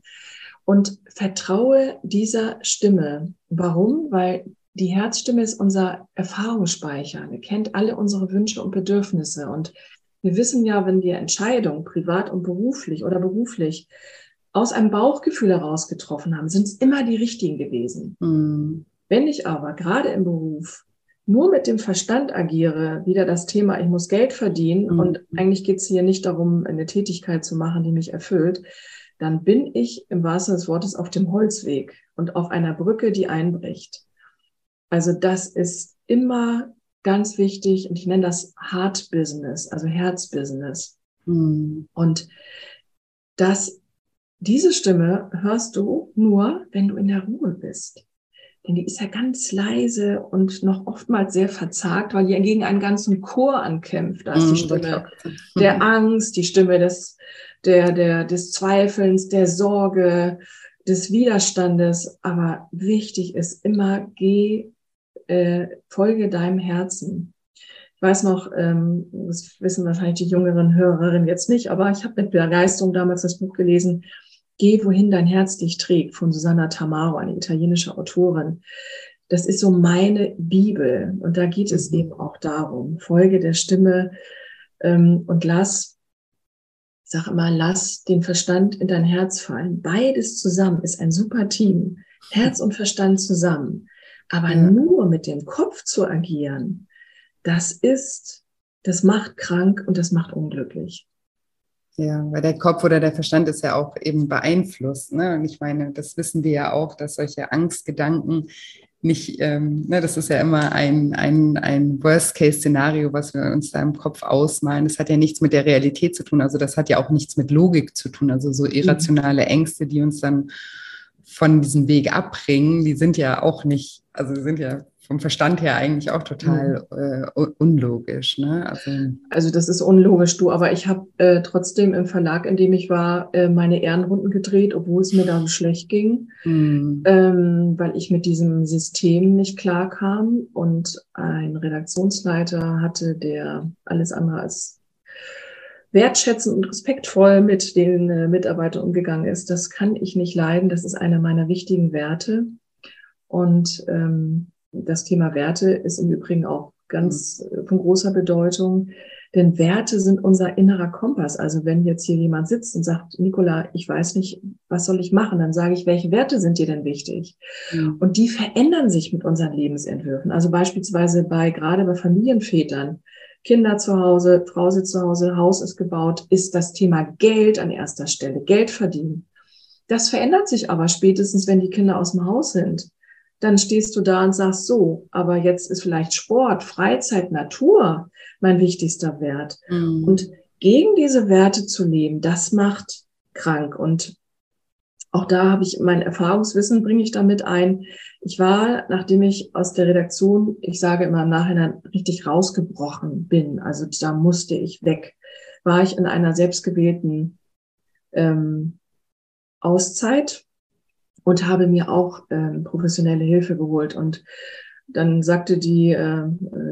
Und vertraue dieser Stimme. Warum? Weil die Herzstimme ist unser Erfahrungsspeicher. Er kennt alle unsere Wünsche und Bedürfnisse. Und wir wissen ja, wenn wir Entscheidungen, privat und beruflich oder beruflich, aus einem Bauchgefühl heraus getroffen haben, sind es immer die richtigen gewesen. Mhm. Wenn ich aber gerade im Beruf nur mit dem Verstand agiere, wieder das Thema, ich muss Geld verdienen mhm. und eigentlich geht es hier nicht darum, eine Tätigkeit zu machen, die mich erfüllt, dann bin ich im wahrsten Sinne des Wortes auf dem Holzweg und auf einer Brücke, die einbricht. Also das ist immer ganz wichtig und ich nenne das Heart Business, also Herzbusiness. Mhm. Und das, diese Stimme hörst du nur, wenn du in der Ruhe bist. Denn die ist ja ganz leise und noch oftmals sehr verzagt, weil die gegen einen ganzen Chor ankämpft. Da ist die hm, Stimme der Angst, die Stimme des, der, der, des Zweifelns, der Sorge, des Widerstandes. Aber wichtig ist immer, geh, äh, folge deinem Herzen. Ich weiß noch, ähm, das wissen wahrscheinlich die jüngeren Hörerinnen jetzt nicht, aber ich habe mit Begeisterung damals das Buch gelesen, Geh, wohin dein Herz dich trägt, von Susanna Tamaro, eine italienische Autorin. Das ist so meine Bibel. Und da geht es eben auch darum, folge der Stimme ähm, und lass, ich sage immer, lass den Verstand in dein Herz fallen. Beides zusammen ist ein super Team. Herz und Verstand zusammen. Aber ja. nur mit dem Kopf zu agieren, das ist, das macht krank und das macht unglücklich. Ja, weil der Kopf oder der Verstand ist ja auch eben beeinflusst. Ne? Und ich meine, das wissen wir ja auch, dass solche Angstgedanken nicht, ähm, ne, das ist ja immer ein, ein, ein Worst-Case-Szenario, was wir uns da im Kopf ausmalen. Das hat ja nichts mit der Realität zu tun. Also das hat ja auch nichts mit Logik zu tun. Also so irrationale Ängste, die uns dann von diesem Weg abbringen, die sind ja auch nicht, also sind ja vom Verstand her eigentlich auch total mhm. äh, unlogisch. Ne? Also, also das ist unlogisch, du, aber ich habe äh, trotzdem im Verlag, in dem ich war, äh, meine Ehrenrunden gedreht, obwohl es mir dann schlecht ging, mhm. ähm, weil ich mit diesem System nicht klar kam und ein Redaktionsleiter hatte, der alles andere als wertschätzend und respektvoll mit den äh, Mitarbeitern umgegangen ist. Das kann ich nicht leiden. Das ist einer meiner wichtigen Werte. Und ähm, das Thema Werte ist im Übrigen auch ganz äh, von großer Bedeutung, denn Werte sind unser innerer Kompass. Also wenn jetzt hier jemand sitzt und sagt, Nicola, ich weiß nicht, was soll ich machen, dann sage ich, welche Werte sind dir denn wichtig? Mhm. Und die verändern sich mit unseren Lebensentwürfen. Also beispielsweise bei, gerade bei Familienvätern, Kinder zu Hause, Frau sitzt zu Hause, Haus ist gebaut, ist das Thema Geld an erster Stelle, Geld verdienen. Das verändert sich aber spätestens, wenn die Kinder aus dem Haus sind dann stehst du da und sagst so, aber jetzt ist vielleicht Sport, Freizeit, Natur mein wichtigster Wert. Mhm. Und gegen diese Werte zu leben, das macht krank. Und auch da habe ich mein Erfahrungswissen, bringe ich damit ein. Ich war, nachdem ich aus der Redaktion, ich sage immer im Nachhinein, richtig rausgebrochen bin, also da musste ich weg, war ich in einer selbstgewählten ähm, Auszeit und habe mir auch ähm, professionelle Hilfe geholt. Und dann sagte die, äh,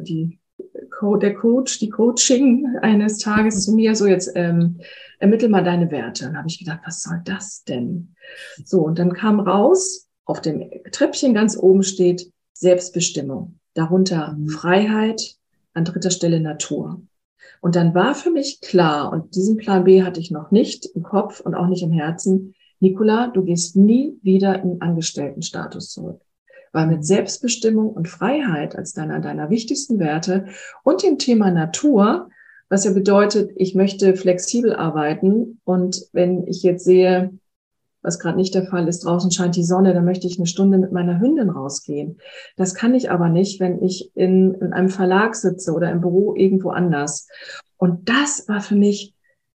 die Co der Coach, die Coaching eines Tages zu mir, so jetzt ähm, ermittel mal deine Werte. Und habe ich gedacht, was soll das denn? So, und dann kam raus, auf dem Treppchen ganz oben steht Selbstbestimmung, darunter mhm. Freiheit, an dritter Stelle Natur. Und dann war für mich klar, und diesen Plan B hatte ich noch nicht im Kopf und auch nicht im Herzen, Nicola, du gehst nie wieder in Angestelltenstatus zurück. Weil mit Selbstbestimmung und Freiheit als deiner deiner wichtigsten Werte und dem Thema Natur, was ja bedeutet, ich möchte flexibel arbeiten und wenn ich jetzt sehe, was gerade nicht der Fall ist, draußen scheint die Sonne, dann möchte ich eine Stunde mit meiner Hündin rausgehen. Das kann ich aber nicht, wenn ich in, in einem Verlag sitze oder im Büro irgendwo anders. Und das war für mich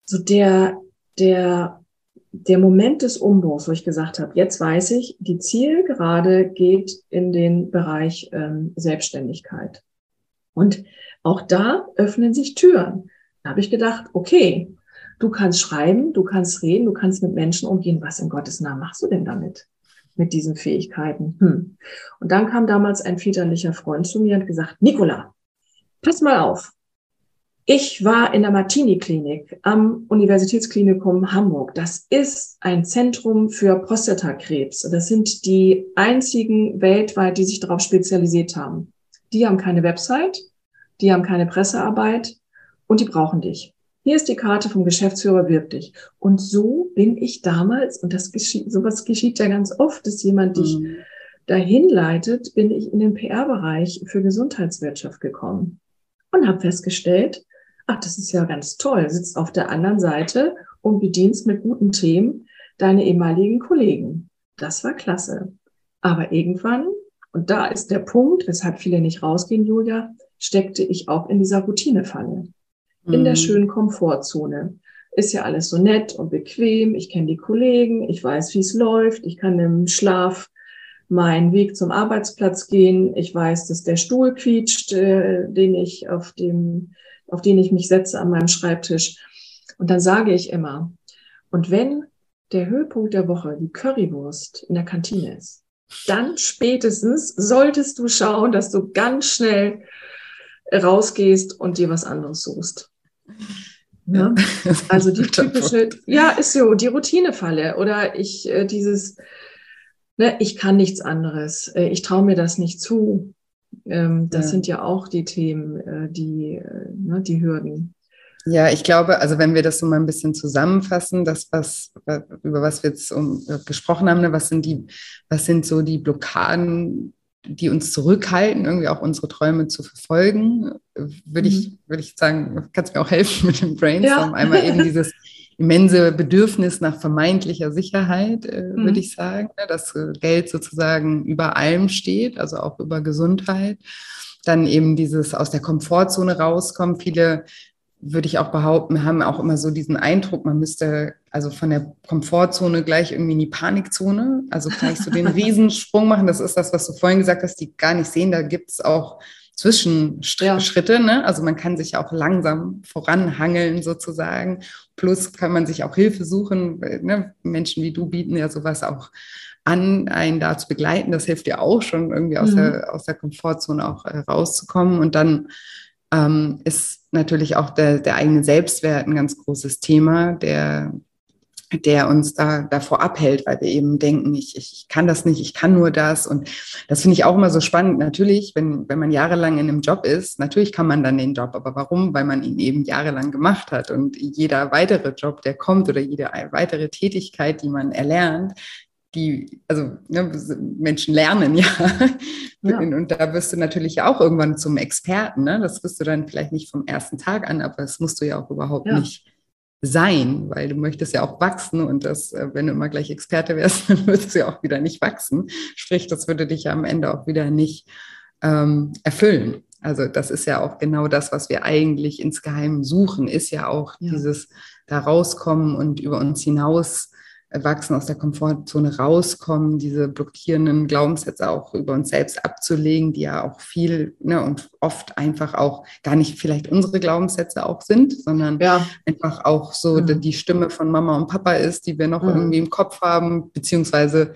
so der, der, der Moment des Umbruchs, wo ich gesagt habe, jetzt weiß ich, die Zielgerade geht in den Bereich ähm, Selbstständigkeit. Und auch da öffnen sich Türen. Da habe ich gedacht, okay, Du kannst schreiben, du kannst reden, du kannst mit Menschen umgehen. Was in Gottes Namen machst du denn damit? Mit diesen Fähigkeiten. Hm. Und dann kam damals ein väterlicher Freund zu mir und gesagt, Nicola, pass mal auf. Ich war in der Martini-Klinik am Universitätsklinikum Hamburg. Das ist ein Zentrum für Prostatakrebs. Das sind die einzigen weltweit, die sich darauf spezialisiert haben. Die haben keine Website, die haben keine Pressearbeit und die brauchen dich. Hier ist die Karte vom Geschäftsführer, wirb dich. Und so bin ich damals, und das geschieht, sowas geschieht ja ganz oft, dass jemand dich mhm. dahin leitet, bin ich in den PR-Bereich für Gesundheitswirtschaft gekommen und habe festgestellt, ach, das ist ja ganz toll, sitzt auf der anderen Seite und bedienst mit guten Themen deine ehemaligen Kollegen. Das war klasse. Aber irgendwann, und da ist der Punkt, weshalb viele nicht rausgehen, Julia, steckte ich auch in dieser Routinefalle in der mhm. schönen Komfortzone. Ist ja alles so nett und bequem. Ich kenne die Kollegen, ich weiß, wie es läuft. Ich kann im Schlaf meinen Weg zum Arbeitsplatz gehen. Ich weiß, dass der Stuhl quietscht, äh, den ich auf dem, auf den ich mich setze an meinem Schreibtisch. Und dann sage ich immer, und wenn der Höhepunkt der Woche die Currywurst in der Kantine ist, dann spätestens solltest du schauen, dass du ganz schnell rausgehst und dir was anderes suchst. Ja. Also die typische, ja, ist so, die Routinefalle oder ich, äh, dieses, ne, ich kann nichts anderes, äh, ich traue mir das nicht zu. Ähm, das ja. sind ja auch die Themen, äh, die, äh, ne, die Hürden. Ja, ich glaube, also wenn wir das so mal ein bisschen zusammenfassen, das, was, über was wir jetzt um, äh, gesprochen haben, ne, was sind die, was sind so die Blockaden, die uns zurückhalten, irgendwie auch unsere Träume zu verfolgen, würde mhm. ich, würde ich sagen, kannst mir auch helfen mit dem Brainstorm. Ja. Einmal eben dieses immense Bedürfnis nach vermeintlicher Sicherheit, äh, mhm. würde ich sagen, ne, dass äh, Geld sozusagen über allem steht, also auch über Gesundheit. Dann eben dieses aus der Komfortzone rauskommen. Viele würde ich auch behaupten, haben auch immer so diesen Eindruck, man müsste also von der Komfortzone gleich irgendwie in die Panikzone, also gleich so den Riesensprung machen. Das ist das, was du vorhin gesagt hast, die gar nicht sehen. Da gibt es auch Zwischenschritte. Ja. Ne? Also man kann sich auch langsam voranhangeln sozusagen. Plus kann man sich auch Hilfe suchen. Ne? Menschen wie du bieten ja sowas auch an, einen da zu begleiten. Das hilft dir auch schon irgendwie aus, mhm. der, aus der Komfortzone auch äh, rauszukommen. Und dann ähm, ist natürlich auch der, der eigene Selbstwert ein ganz großes Thema, der, der uns da davor abhält, weil wir eben denken, ich, ich kann das nicht, ich kann nur das. Und das finde ich auch immer so spannend. Natürlich, wenn, wenn man jahrelang in einem Job ist, natürlich kann man dann den Job, aber warum? Weil man ihn eben jahrelang gemacht hat. Und jeder weitere Job, der kommt oder jede weitere Tätigkeit, die man erlernt, die, also ne, Menschen lernen ja. ja. Und da wirst du natürlich auch irgendwann zum Experten. Ne? Das wirst du dann vielleicht nicht vom ersten Tag an, aber das musst du ja auch überhaupt ja. nicht sein, weil du möchtest ja auch wachsen und das, äh, wenn du immer gleich Experte wärst, dann würdest du ja auch wieder nicht wachsen. Sprich, das würde dich ja am Ende auch wieder nicht ähm, erfüllen. Also das ist ja auch genau das, was wir eigentlich insgeheim suchen, ist ja auch ja. dieses da rauskommen und über uns hinaus wachsen, aus der Komfortzone rauskommen, diese blockierenden Glaubenssätze auch über uns selbst abzulegen, die ja auch viel ne, und oft einfach auch gar nicht vielleicht unsere Glaubenssätze auch sind, sondern ja. einfach auch so mhm. die Stimme von Mama und Papa ist, die wir noch mhm. irgendwie im Kopf haben, beziehungsweise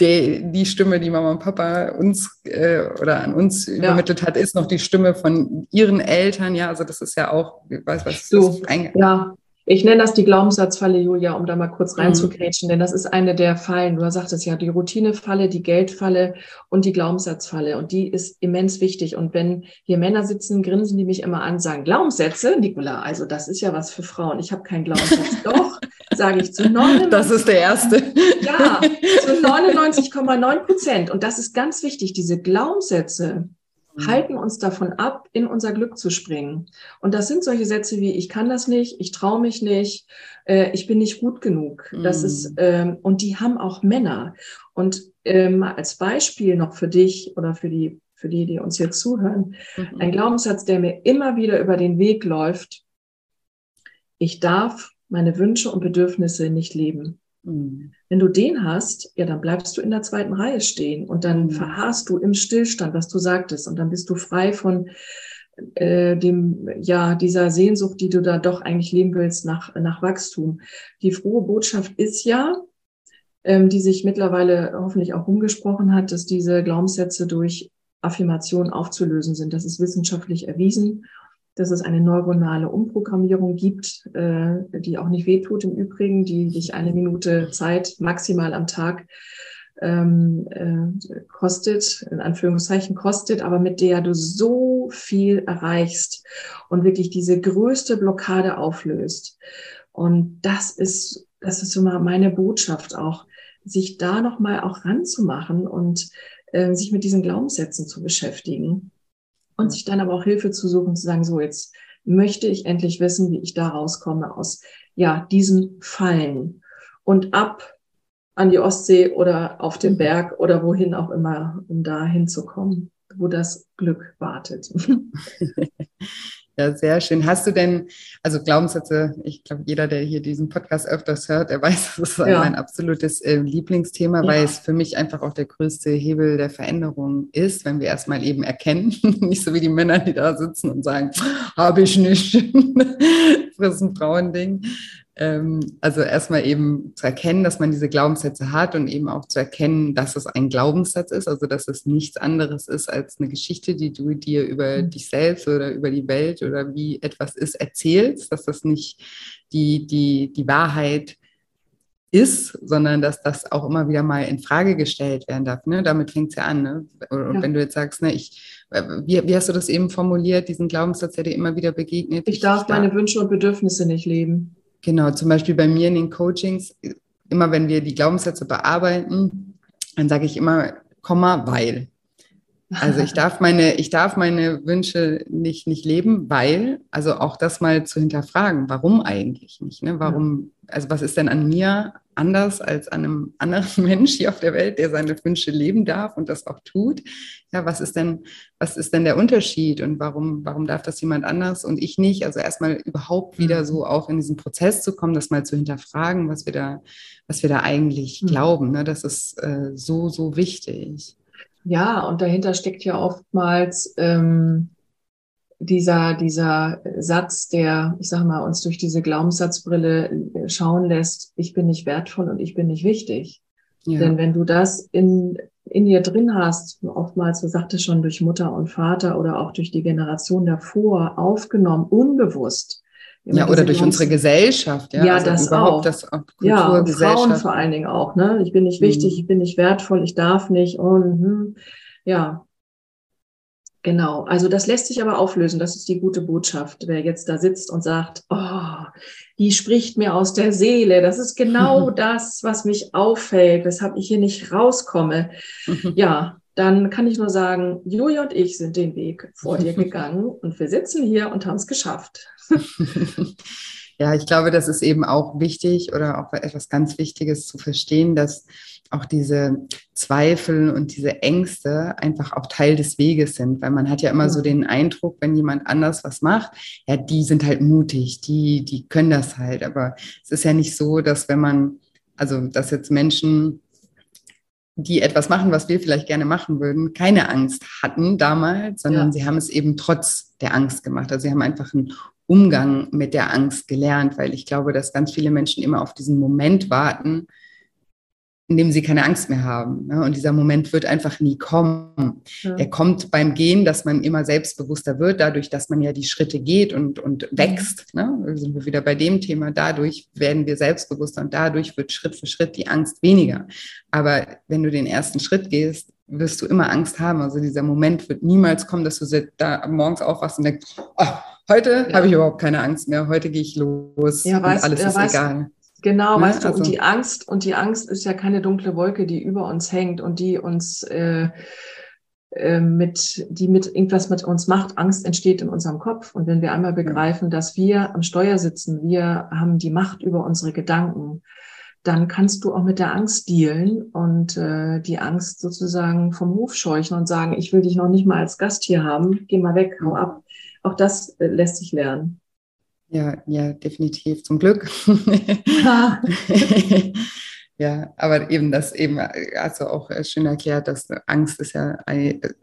die, die Stimme, die Mama und Papa uns äh, oder an uns ja. übermittelt hat, ist noch die Stimme von ihren Eltern. Ja, also das ist ja auch, ich weiß was. So, ja, ich nenne das die Glaubenssatzfalle, Julia, um da mal kurz reinzugrätschen, mhm. denn das ist eine der Fallen. Du sagtest ja, die Routinefalle, die Geldfalle und die Glaubenssatzfalle. Und die ist immens wichtig. Und wenn hier Männer sitzen, grinsen die mich immer an, sagen, Glaubenssätze, Nicola, also das ist ja was für Frauen. Ich habe keinen Glaubenssatz. Doch, sage ich zu 99. Das ist der erste. Ja, zu 99,9 Prozent. Und das ist ganz wichtig, diese Glaubenssätze Mhm. Halten uns davon ab, in unser Glück zu springen. Und das sind solche Sätze wie, ich kann das nicht, ich traue mich nicht, äh, ich bin nicht gut genug. Das mhm. ist, ähm, und die haben auch Männer. Und ähm, als Beispiel noch für dich oder für die, für die, die uns jetzt zuhören, mhm. ein Glaubenssatz, der mir immer wieder über den Weg läuft. Ich darf meine Wünsche und Bedürfnisse nicht leben. Mhm. Wenn du den hast, ja, dann bleibst du in der zweiten Reihe stehen und dann mhm. verharrst du im Stillstand, was du sagtest, und dann bist du frei von äh, dem, ja, dieser Sehnsucht, die du da doch eigentlich leben willst nach, nach Wachstum. Die frohe Botschaft ist ja, ähm, die sich mittlerweile hoffentlich auch umgesprochen hat, dass diese Glaubenssätze durch Affirmation aufzulösen sind. Das ist wissenschaftlich erwiesen dass es eine neuronale Umprogrammierung gibt, äh, die auch nicht wehtut im Übrigen, die dich eine Minute Zeit maximal am Tag ähm, äh, kostet, in Anführungszeichen kostet, aber mit der du so viel erreichst und wirklich diese größte Blockade auflöst. Und das ist, das ist immer meine Botschaft auch, sich da nochmal auch ranzumachen und äh, sich mit diesen Glaubenssätzen zu beschäftigen und sich dann aber auch Hilfe zu suchen, zu sagen, so jetzt möchte ich endlich wissen, wie ich da rauskomme aus ja diesen Fallen und ab an die Ostsee oder auf den mhm. Berg oder wohin auch immer, um da hinzukommen, wo das Glück wartet. Ja, sehr schön. Hast du denn, also Glaubenssätze, ich glaube, jeder, der hier diesen Podcast öfters hört, der weiß, das ist ja. mein absolutes äh, Lieblingsthema, ja. weil es für mich einfach auch der größte Hebel der Veränderung ist, wenn wir erstmal eben erkennen, nicht so wie die Männer, die da sitzen und sagen, habe ich nicht, das ist ein Frauending, also erstmal eben zu erkennen, dass man diese Glaubenssätze hat und eben auch zu erkennen, dass es ein Glaubenssatz ist, also dass es nichts anderes ist als eine Geschichte, die du dir über mhm. dich selbst oder über die Welt oder wie etwas ist erzählst, dass das nicht die, die, die Wahrheit ist, sondern dass das auch immer wieder mal in Frage gestellt werden darf. Ne? Damit fängt es ja an. Ne? Und ja. wenn du jetzt sagst, ne, ich, wie, wie, hast du das eben formuliert, diesen Glaubenssatz, der dir immer wieder begegnet? Ich darf ich meine Wünsche und Bedürfnisse nicht leben. Genau, zum Beispiel bei mir in den Coachings, immer wenn wir die Glaubenssätze bearbeiten, dann sage ich immer, Komma, weil. Also ich darf meine, ich darf meine Wünsche nicht, nicht leben, weil, also auch das mal zu hinterfragen, warum eigentlich nicht? Ne? Warum, also was ist denn an mir anders als an einem anderen Mensch hier auf der Welt, der seine Wünsche leben darf und das auch tut? Ja, was ist denn, was ist denn der Unterschied und warum, warum darf das jemand anders und ich nicht? Also erstmal überhaupt wieder mhm. so auch in diesen Prozess zu kommen, das mal zu hinterfragen, was wir da, was wir da eigentlich mhm. glauben. Ne? Das ist äh, so, so wichtig. Ja, und dahinter steckt ja oftmals ähm, dieser, dieser Satz, der, ich sage mal, uns durch diese Glaubenssatzbrille äh, schauen lässt, ich bin nicht wertvoll und ich bin nicht wichtig. Ja. Denn wenn du das in, in dir drin hast, oftmals, du sagtest schon, durch Mutter und Vater oder auch durch die Generation davor aufgenommen, unbewusst, ja, oder durch unsere Gesellschaft. Ja, ja also das auch. Das auch Kultur, ja, und Frauen vor allen Dingen auch. Ne? Ich bin nicht wichtig, mhm. ich bin nicht wertvoll, ich darf nicht. Und hm, ja, genau. Also das lässt sich aber auflösen. Das ist die gute Botschaft. Wer jetzt da sitzt und sagt, oh, die spricht mir aus der Seele. Das ist genau das, was mich auffällt, weshalb ich hier nicht rauskomme. ja, dann kann ich nur sagen, Julia und ich sind den Weg vor dir gegangen und wir sitzen hier und haben es geschafft. Ja, ich glaube, das ist eben auch wichtig oder auch etwas ganz Wichtiges zu verstehen, dass auch diese Zweifel und diese Ängste einfach auch Teil des Weges sind, weil man hat ja immer so den Eindruck, wenn jemand anders was macht, ja, die sind halt mutig, die, die können das halt, aber es ist ja nicht so, dass wenn man also dass jetzt Menschen, die etwas machen, was wir vielleicht gerne machen würden, keine Angst hatten damals, sondern ja. sie haben es eben trotz der Angst gemacht. Also sie haben einfach einen Umgang mit der Angst gelernt, weil ich glaube, dass ganz viele Menschen immer auf diesen Moment warten, in dem sie keine Angst mehr haben. Ne? Und dieser Moment wird einfach nie kommen. Ja. Er kommt beim Gehen, dass man immer selbstbewusster wird, dadurch, dass man ja die Schritte geht und, und wächst. Ne? Da sind wir wieder bei dem Thema. Dadurch werden wir selbstbewusster und dadurch wird Schritt für Schritt die Angst weniger. Aber wenn du den ersten Schritt gehst, wirst du immer Angst haben. Also dieser Moment wird niemals kommen, dass du da morgens aufwachst und denkst, oh, heute ja. habe ich überhaupt keine Angst mehr, heute gehe ich los ja, weißt, und alles ist weißt, egal. Genau, ne? weißt du, also, und die Angst, und die Angst ist ja keine dunkle Wolke, die über uns hängt und die uns äh, äh, mit, die mit irgendwas mit uns macht. Angst entsteht in unserem Kopf. Und wenn wir einmal begreifen, dass wir am Steuer sitzen, wir haben die Macht über unsere Gedanken, dann kannst du auch mit der Angst dealen und äh, die Angst sozusagen vom Hof scheuchen und sagen, ich will dich noch nicht mal als Gast hier haben, geh mal weg, hau ab. Auch das äh, lässt sich lernen. Ja, ja, definitiv. Zum Glück. ja, aber eben das eben, also auch schön erklärt, dass Angst ist ja,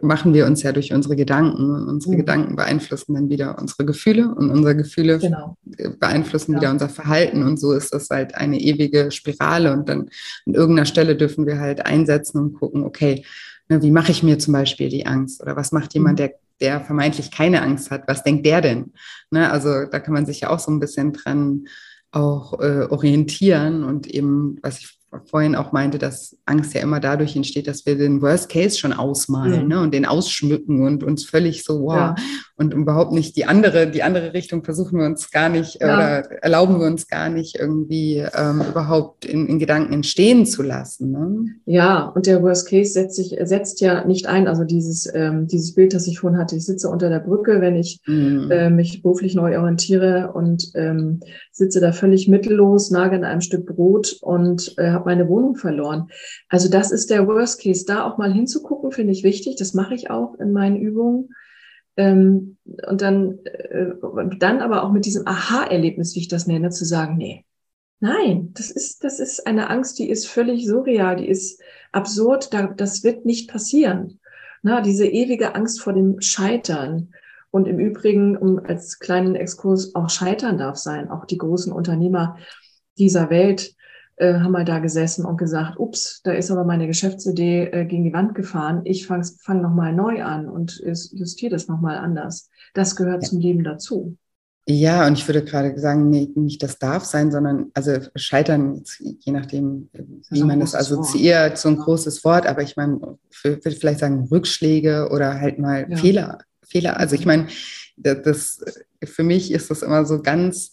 machen wir uns ja durch unsere Gedanken. Und unsere mhm. Gedanken beeinflussen dann wieder unsere Gefühle und unsere Gefühle genau. beeinflussen ja. wieder unser Verhalten. Und so ist das halt eine ewige Spirale. Und dann an irgendeiner Stelle dürfen wir halt einsetzen und gucken, okay, ne, wie mache ich mir zum Beispiel die Angst? Oder was macht jemand, mhm. der der vermeintlich keine Angst hat, was denkt der denn? Ne? Also da kann man sich ja auch so ein bisschen dran auch äh, orientieren und eben, was ich vorhin auch meinte, dass Angst ja immer dadurch entsteht, dass wir den Worst Case schon ausmalen mhm. ne, und den ausschmücken und uns völlig so, wow, ja. und überhaupt nicht die andere, die andere Richtung versuchen wir uns gar nicht ja. oder erlauben wir uns gar nicht irgendwie ähm, überhaupt in, in, Gedanken entstehen zu lassen. Ne? Ja, und der Worst Case setzt sich, setzt ja nicht ein, also dieses, ähm, dieses Bild, das ich vorhin hatte, ich sitze unter der Brücke, wenn ich mhm. äh, mich beruflich neu orientiere und ähm, sitze da völlig mittellos, nage in einem Stück Brot und äh, habe meine Wohnung verloren. Also das ist der Worst Case. Da auch mal hinzugucken, finde ich wichtig. Das mache ich auch in meinen Übungen. Ähm, und dann, äh, dann aber auch mit diesem Aha-Erlebnis, wie ich das nenne, zu sagen, nee, nein, das ist, das ist eine Angst, die ist völlig surreal, die ist absurd, da, das wird nicht passieren. Na, diese ewige Angst vor dem Scheitern. Und im Übrigen, um als kleinen Exkurs, auch Scheitern darf sein. Auch die großen Unternehmer dieser Welt äh, haben mal da gesessen und gesagt, ups, da ist aber meine Geschäftsidee äh, gegen die Wand gefahren. Ich fange fang nochmal neu an und justiere das nochmal anders. Das gehört ja. zum Leben dazu. Ja, und ich würde gerade sagen, nee, nicht das darf sein, sondern also scheitern, je nachdem, wie man das assoziiert, Wort. so ein großes Wort, aber ich meine, ich würde vielleicht sagen Rückschläge oder halt mal ja. Fehler. Fehler. Also ich meine, das, für mich ist das immer so ganz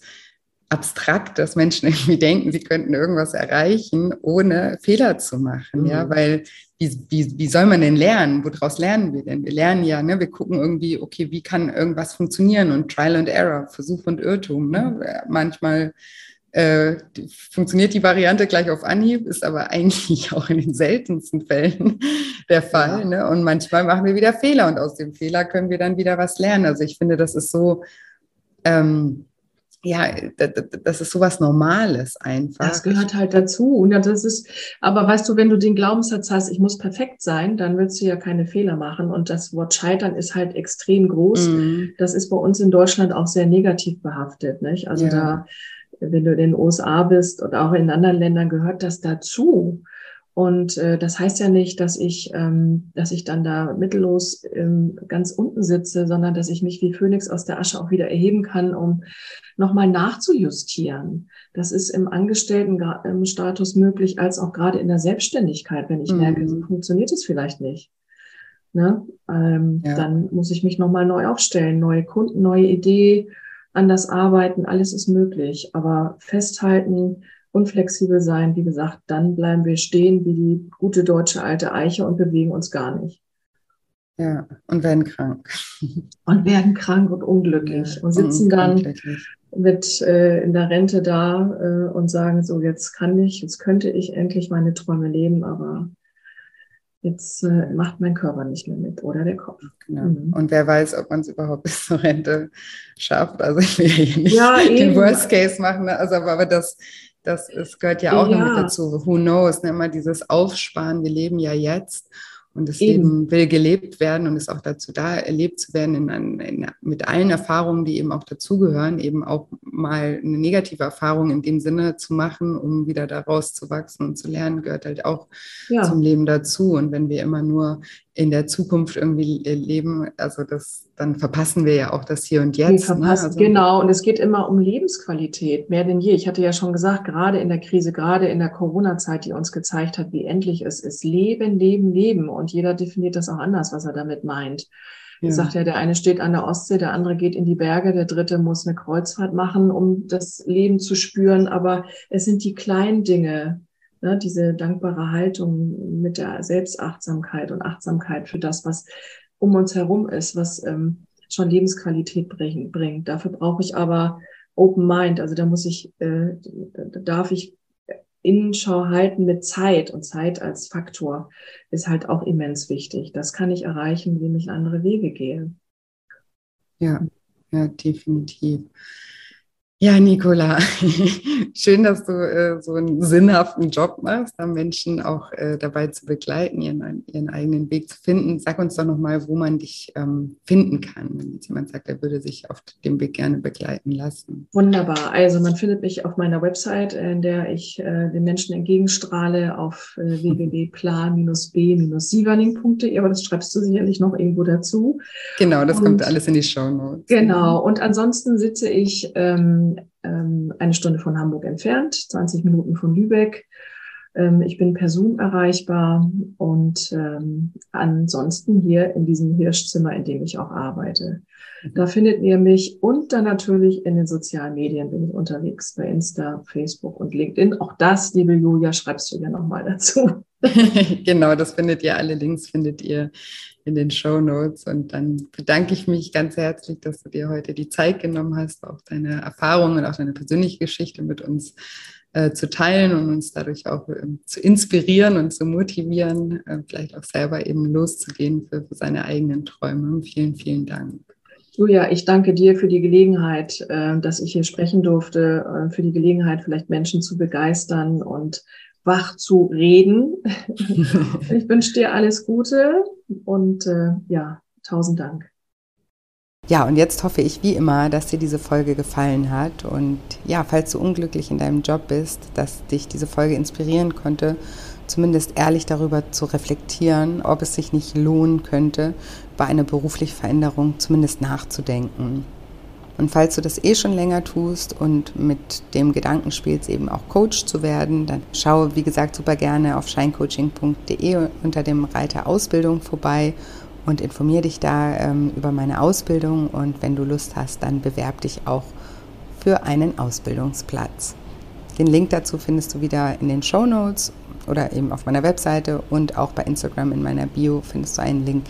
abstrakt, dass Menschen irgendwie denken, sie könnten irgendwas erreichen, ohne Fehler zu machen. Mhm. Ja, weil wie, wie, wie soll man denn lernen? Woraus lernen wir denn? Wir lernen ja, ne, wir gucken irgendwie, okay, wie kann irgendwas funktionieren und Trial and Error, Versuch und Irrtum. Ne? Mhm. Manchmal äh, funktioniert die Variante gleich auf Anhieb, ist aber eigentlich auch in den seltensten Fällen der Fall. Ja. Ne? Und manchmal machen wir wieder Fehler und aus dem Fehler können wir dann wieder was lernen. Also ich finde, das ist so, ähm, ja, das ist sowas Normales einfach. Das gehört halt dazu. Und das ist, aber weißt du, wenn du den Glaubenssatz hast, ich muss perfekt sein, dann willst du ja keine Fehler machen. Und das Wort Scheitern ist halt extrem groß. Mhm. Das ist bei uns in Deutschland auch sehr negativ behaftet. Nicht? Also ja. da, wenn du in den USA bist und auch in anderen Ländern gehört das dazu. Und äh, das heißt ja nicht, dass ich, ähm, dass ich dann da mittellos ähm, ganz unten sitze, sondern dass ich mich wie Phönix aus der Asche auch wieder erheben kann, um nochmal nachzujustieren. Das ist im Angestelltenstatus möglich, als auch gerade in der Selbstständigkeit, wenn ich mhm. merke, so funktioniert es vielleicht nicht. Ne? Ähm, ja. Dann muss ich mich nochmal neu aufstellen, neue Kunden, neue Idee, anders arbeiten, alles ist möglich. Aber festhalten, unflexibel sein, wie gesagt, dann bleiben wir stehen wie die gute deutsche alte Eiche und bewegen uns gar nicht. Ja, und werden krank. Und werden krank und unglücklich ja, und sitzen dann mit äh, in der Rente da äh, und sagen so, jetzt kann ich, jetzt könnte ich endlich meine Träume leben, aber jetzt äh, macht mein Körper nicht mehr mit oder der Kopf. Genau. Mhm. Und wer weiß, ob man es überhaupt bis zur Rente schafft. Also ich will hier nicht ja, den Worst Case machen. Ne? Also aber das Das ist, gehört ja auch ja. noch mit dazu. Who knows? Ne? Immer dieses Aufsparen. Wir leben ja jetzt. Und das Eben. Leben will gelebt werden und ist auch dazu da, erlebt zu werden in, in, mit allen Erfahrungen, die eben auch dazugehören, eben auch mal eine negative Erfahrung in dem Sinne zu machen, um wieder daraus zu wachsen und zu lernen, gehört halt auch ja. zum Leben dazu. Und wenn wir immer nur in der Zukunft irgendwie leben, also das, dann verpassen wir ja auch das Hier und Jetzt. Ne? Also genau, und es geht immer um Lebensqualität, mehr denn je. Ich hatte ja schon gesagt, gerade in der Krise, gerade in der Corona-Zeit, die uns gezeigt hat, wie endlich es ist. Leben, Leben, Leben. Und jeder definiert das auch anders, was er damit meint. Ja. Sagt ja, der eine steht an der Ostsee, der andere geht in die Berge, der dritte muss eine Kreuzfahrt machen, um das Leben zu spüren. Aber es sind die kleinen Dinge, ne, diese dankbare Haltung mit der Selbstachtsamkeit und Achtsamkeit für das, was um uns herum ist, was ähm, schon Lebensqualität bring, bringt. Dafür brauche ich aber Open Mind, also da muss ich, äh, darf ich Innenschau halten mit Zeit und Zeit als Faktor ist halt auch immens wichtig. Das kann ich erreichen, indem ich andere Wege gehe. Ja, ja, definitiv. Ja, Nicola, schön, dass du äh, so einen sinnhaften Job machst, da Menschen auch äh, dabei zu begleiten, ihren, ihren eigenen Weg zu finden. Sag uns doch nochmal, wo man dich ähm, finden kann, wenn jetzt jemand sagt, er würde sich auf dem Weg gerne begleiten lassen. Wunderbar. Also man findet mich auf meiner Website, in der ich äh, den Menschen entgegenstrahle auf äh, www.plan-b-sieverling.de, aber das schreibst du sicherlich noch irgendwo dazu. Genau, das Und, kommt alles in die Show Notes. Genau. Und ansonsten sitze ich ähm, ähm, eine Stunde von Hamburg entfernt, 20 Minuten von Lübeck. Ähm, ich bin per Zoom erreichbar und ähm, ansonsten hier in diesem Hirschzimmer, in dem ich auch arbeite. Da findet ihr mich und dann natürlich in den sozialen Medien bin ich unterwegs, bei Insta, Facebook und LinkedIn. Auch das, liebe Julia, schreibst du ja nochmal dazu. genau, das findet ihr, alle Links findet ihr in den Show Notes. Und dann bedanke ich mich ganz herzlich, dass du dir heute die Zeit genommen hast, auch deine Erfahrungen und auch deine persönliche Geschichte mit uns äh, zu teilen und uns dadurch auch äh, zu inspirieren und zu motivieren, äh, vielleicht auch selber eben loszugehen für, für seine eigenen Träume. Vielen, vielen Dank. Julia, ich danke dir für die Gelegenheit, äh, dass ich hier sprechen durfte, äh, für die Gelegenheit, vielleicht Menschen zu begeistern und wach zu reden. ich wünsche dir alles Gute und äh, ja, tausend Dank. Ja, und jetzt hoffe ich wie immer, dass dir diese Folge gefallen hat. Und ja, falls du unglücklich in deinem Job bist, dass dich diese Folge inspirieren konnte, zumindest ehrlich darüber zu reflektieren, ob es sich nicht lohnen könnte, bei einer beruflichen Veränderung zumindest nachzudenken. Und falls du das eh schon länger tust und mit dem Gedanken spielst, eben auch Coach zu werden, dann schau, wie gesagt, super gerne auf shinecoaching.de unter dem Reiter Ausbildung vorbei und informiere dich da ähm, über meine Ausbildung. Und wenn du Lust hast, dann bewerb dich auch für einen Ausbildungsplatz. Den Link dazu findest du wieder in den Show Notes oder eben auf meiner Webseite und auch bei Instagram in meiner Bio findest du einen Link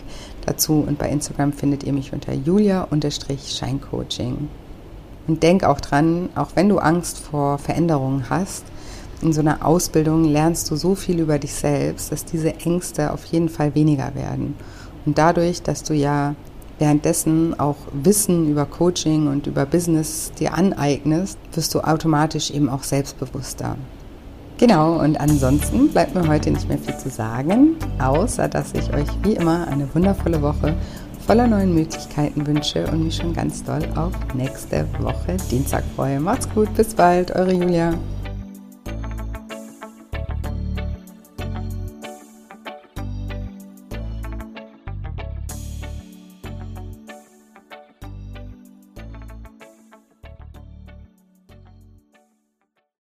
dazu. Und bei Instagram findet ihr mich unter julia-scheincoaching. Und denk auch dran, auch wenn du Angst vor Veränderungen hast, in so einer Ausbildung lernst du so viel über dich selbst, dass diese Ängste auf jeden Fall weniger werden. Und dadurch, dass du ja währenddessen auch Wissen über Coaching und über Business dir aneignest, wirst du automatisch eben auch selbstbewusster. Genau, und ansonsten bleibt mir heute nicht mehr viel zu sagen, außer dass ich euch wie immer eine wundervolle Woche voller neuen Möglichkeiten wünsche und mich schon ganz doll auf nächste Woche Dienstag freue. Macht's gut, bis bald, eure Julia.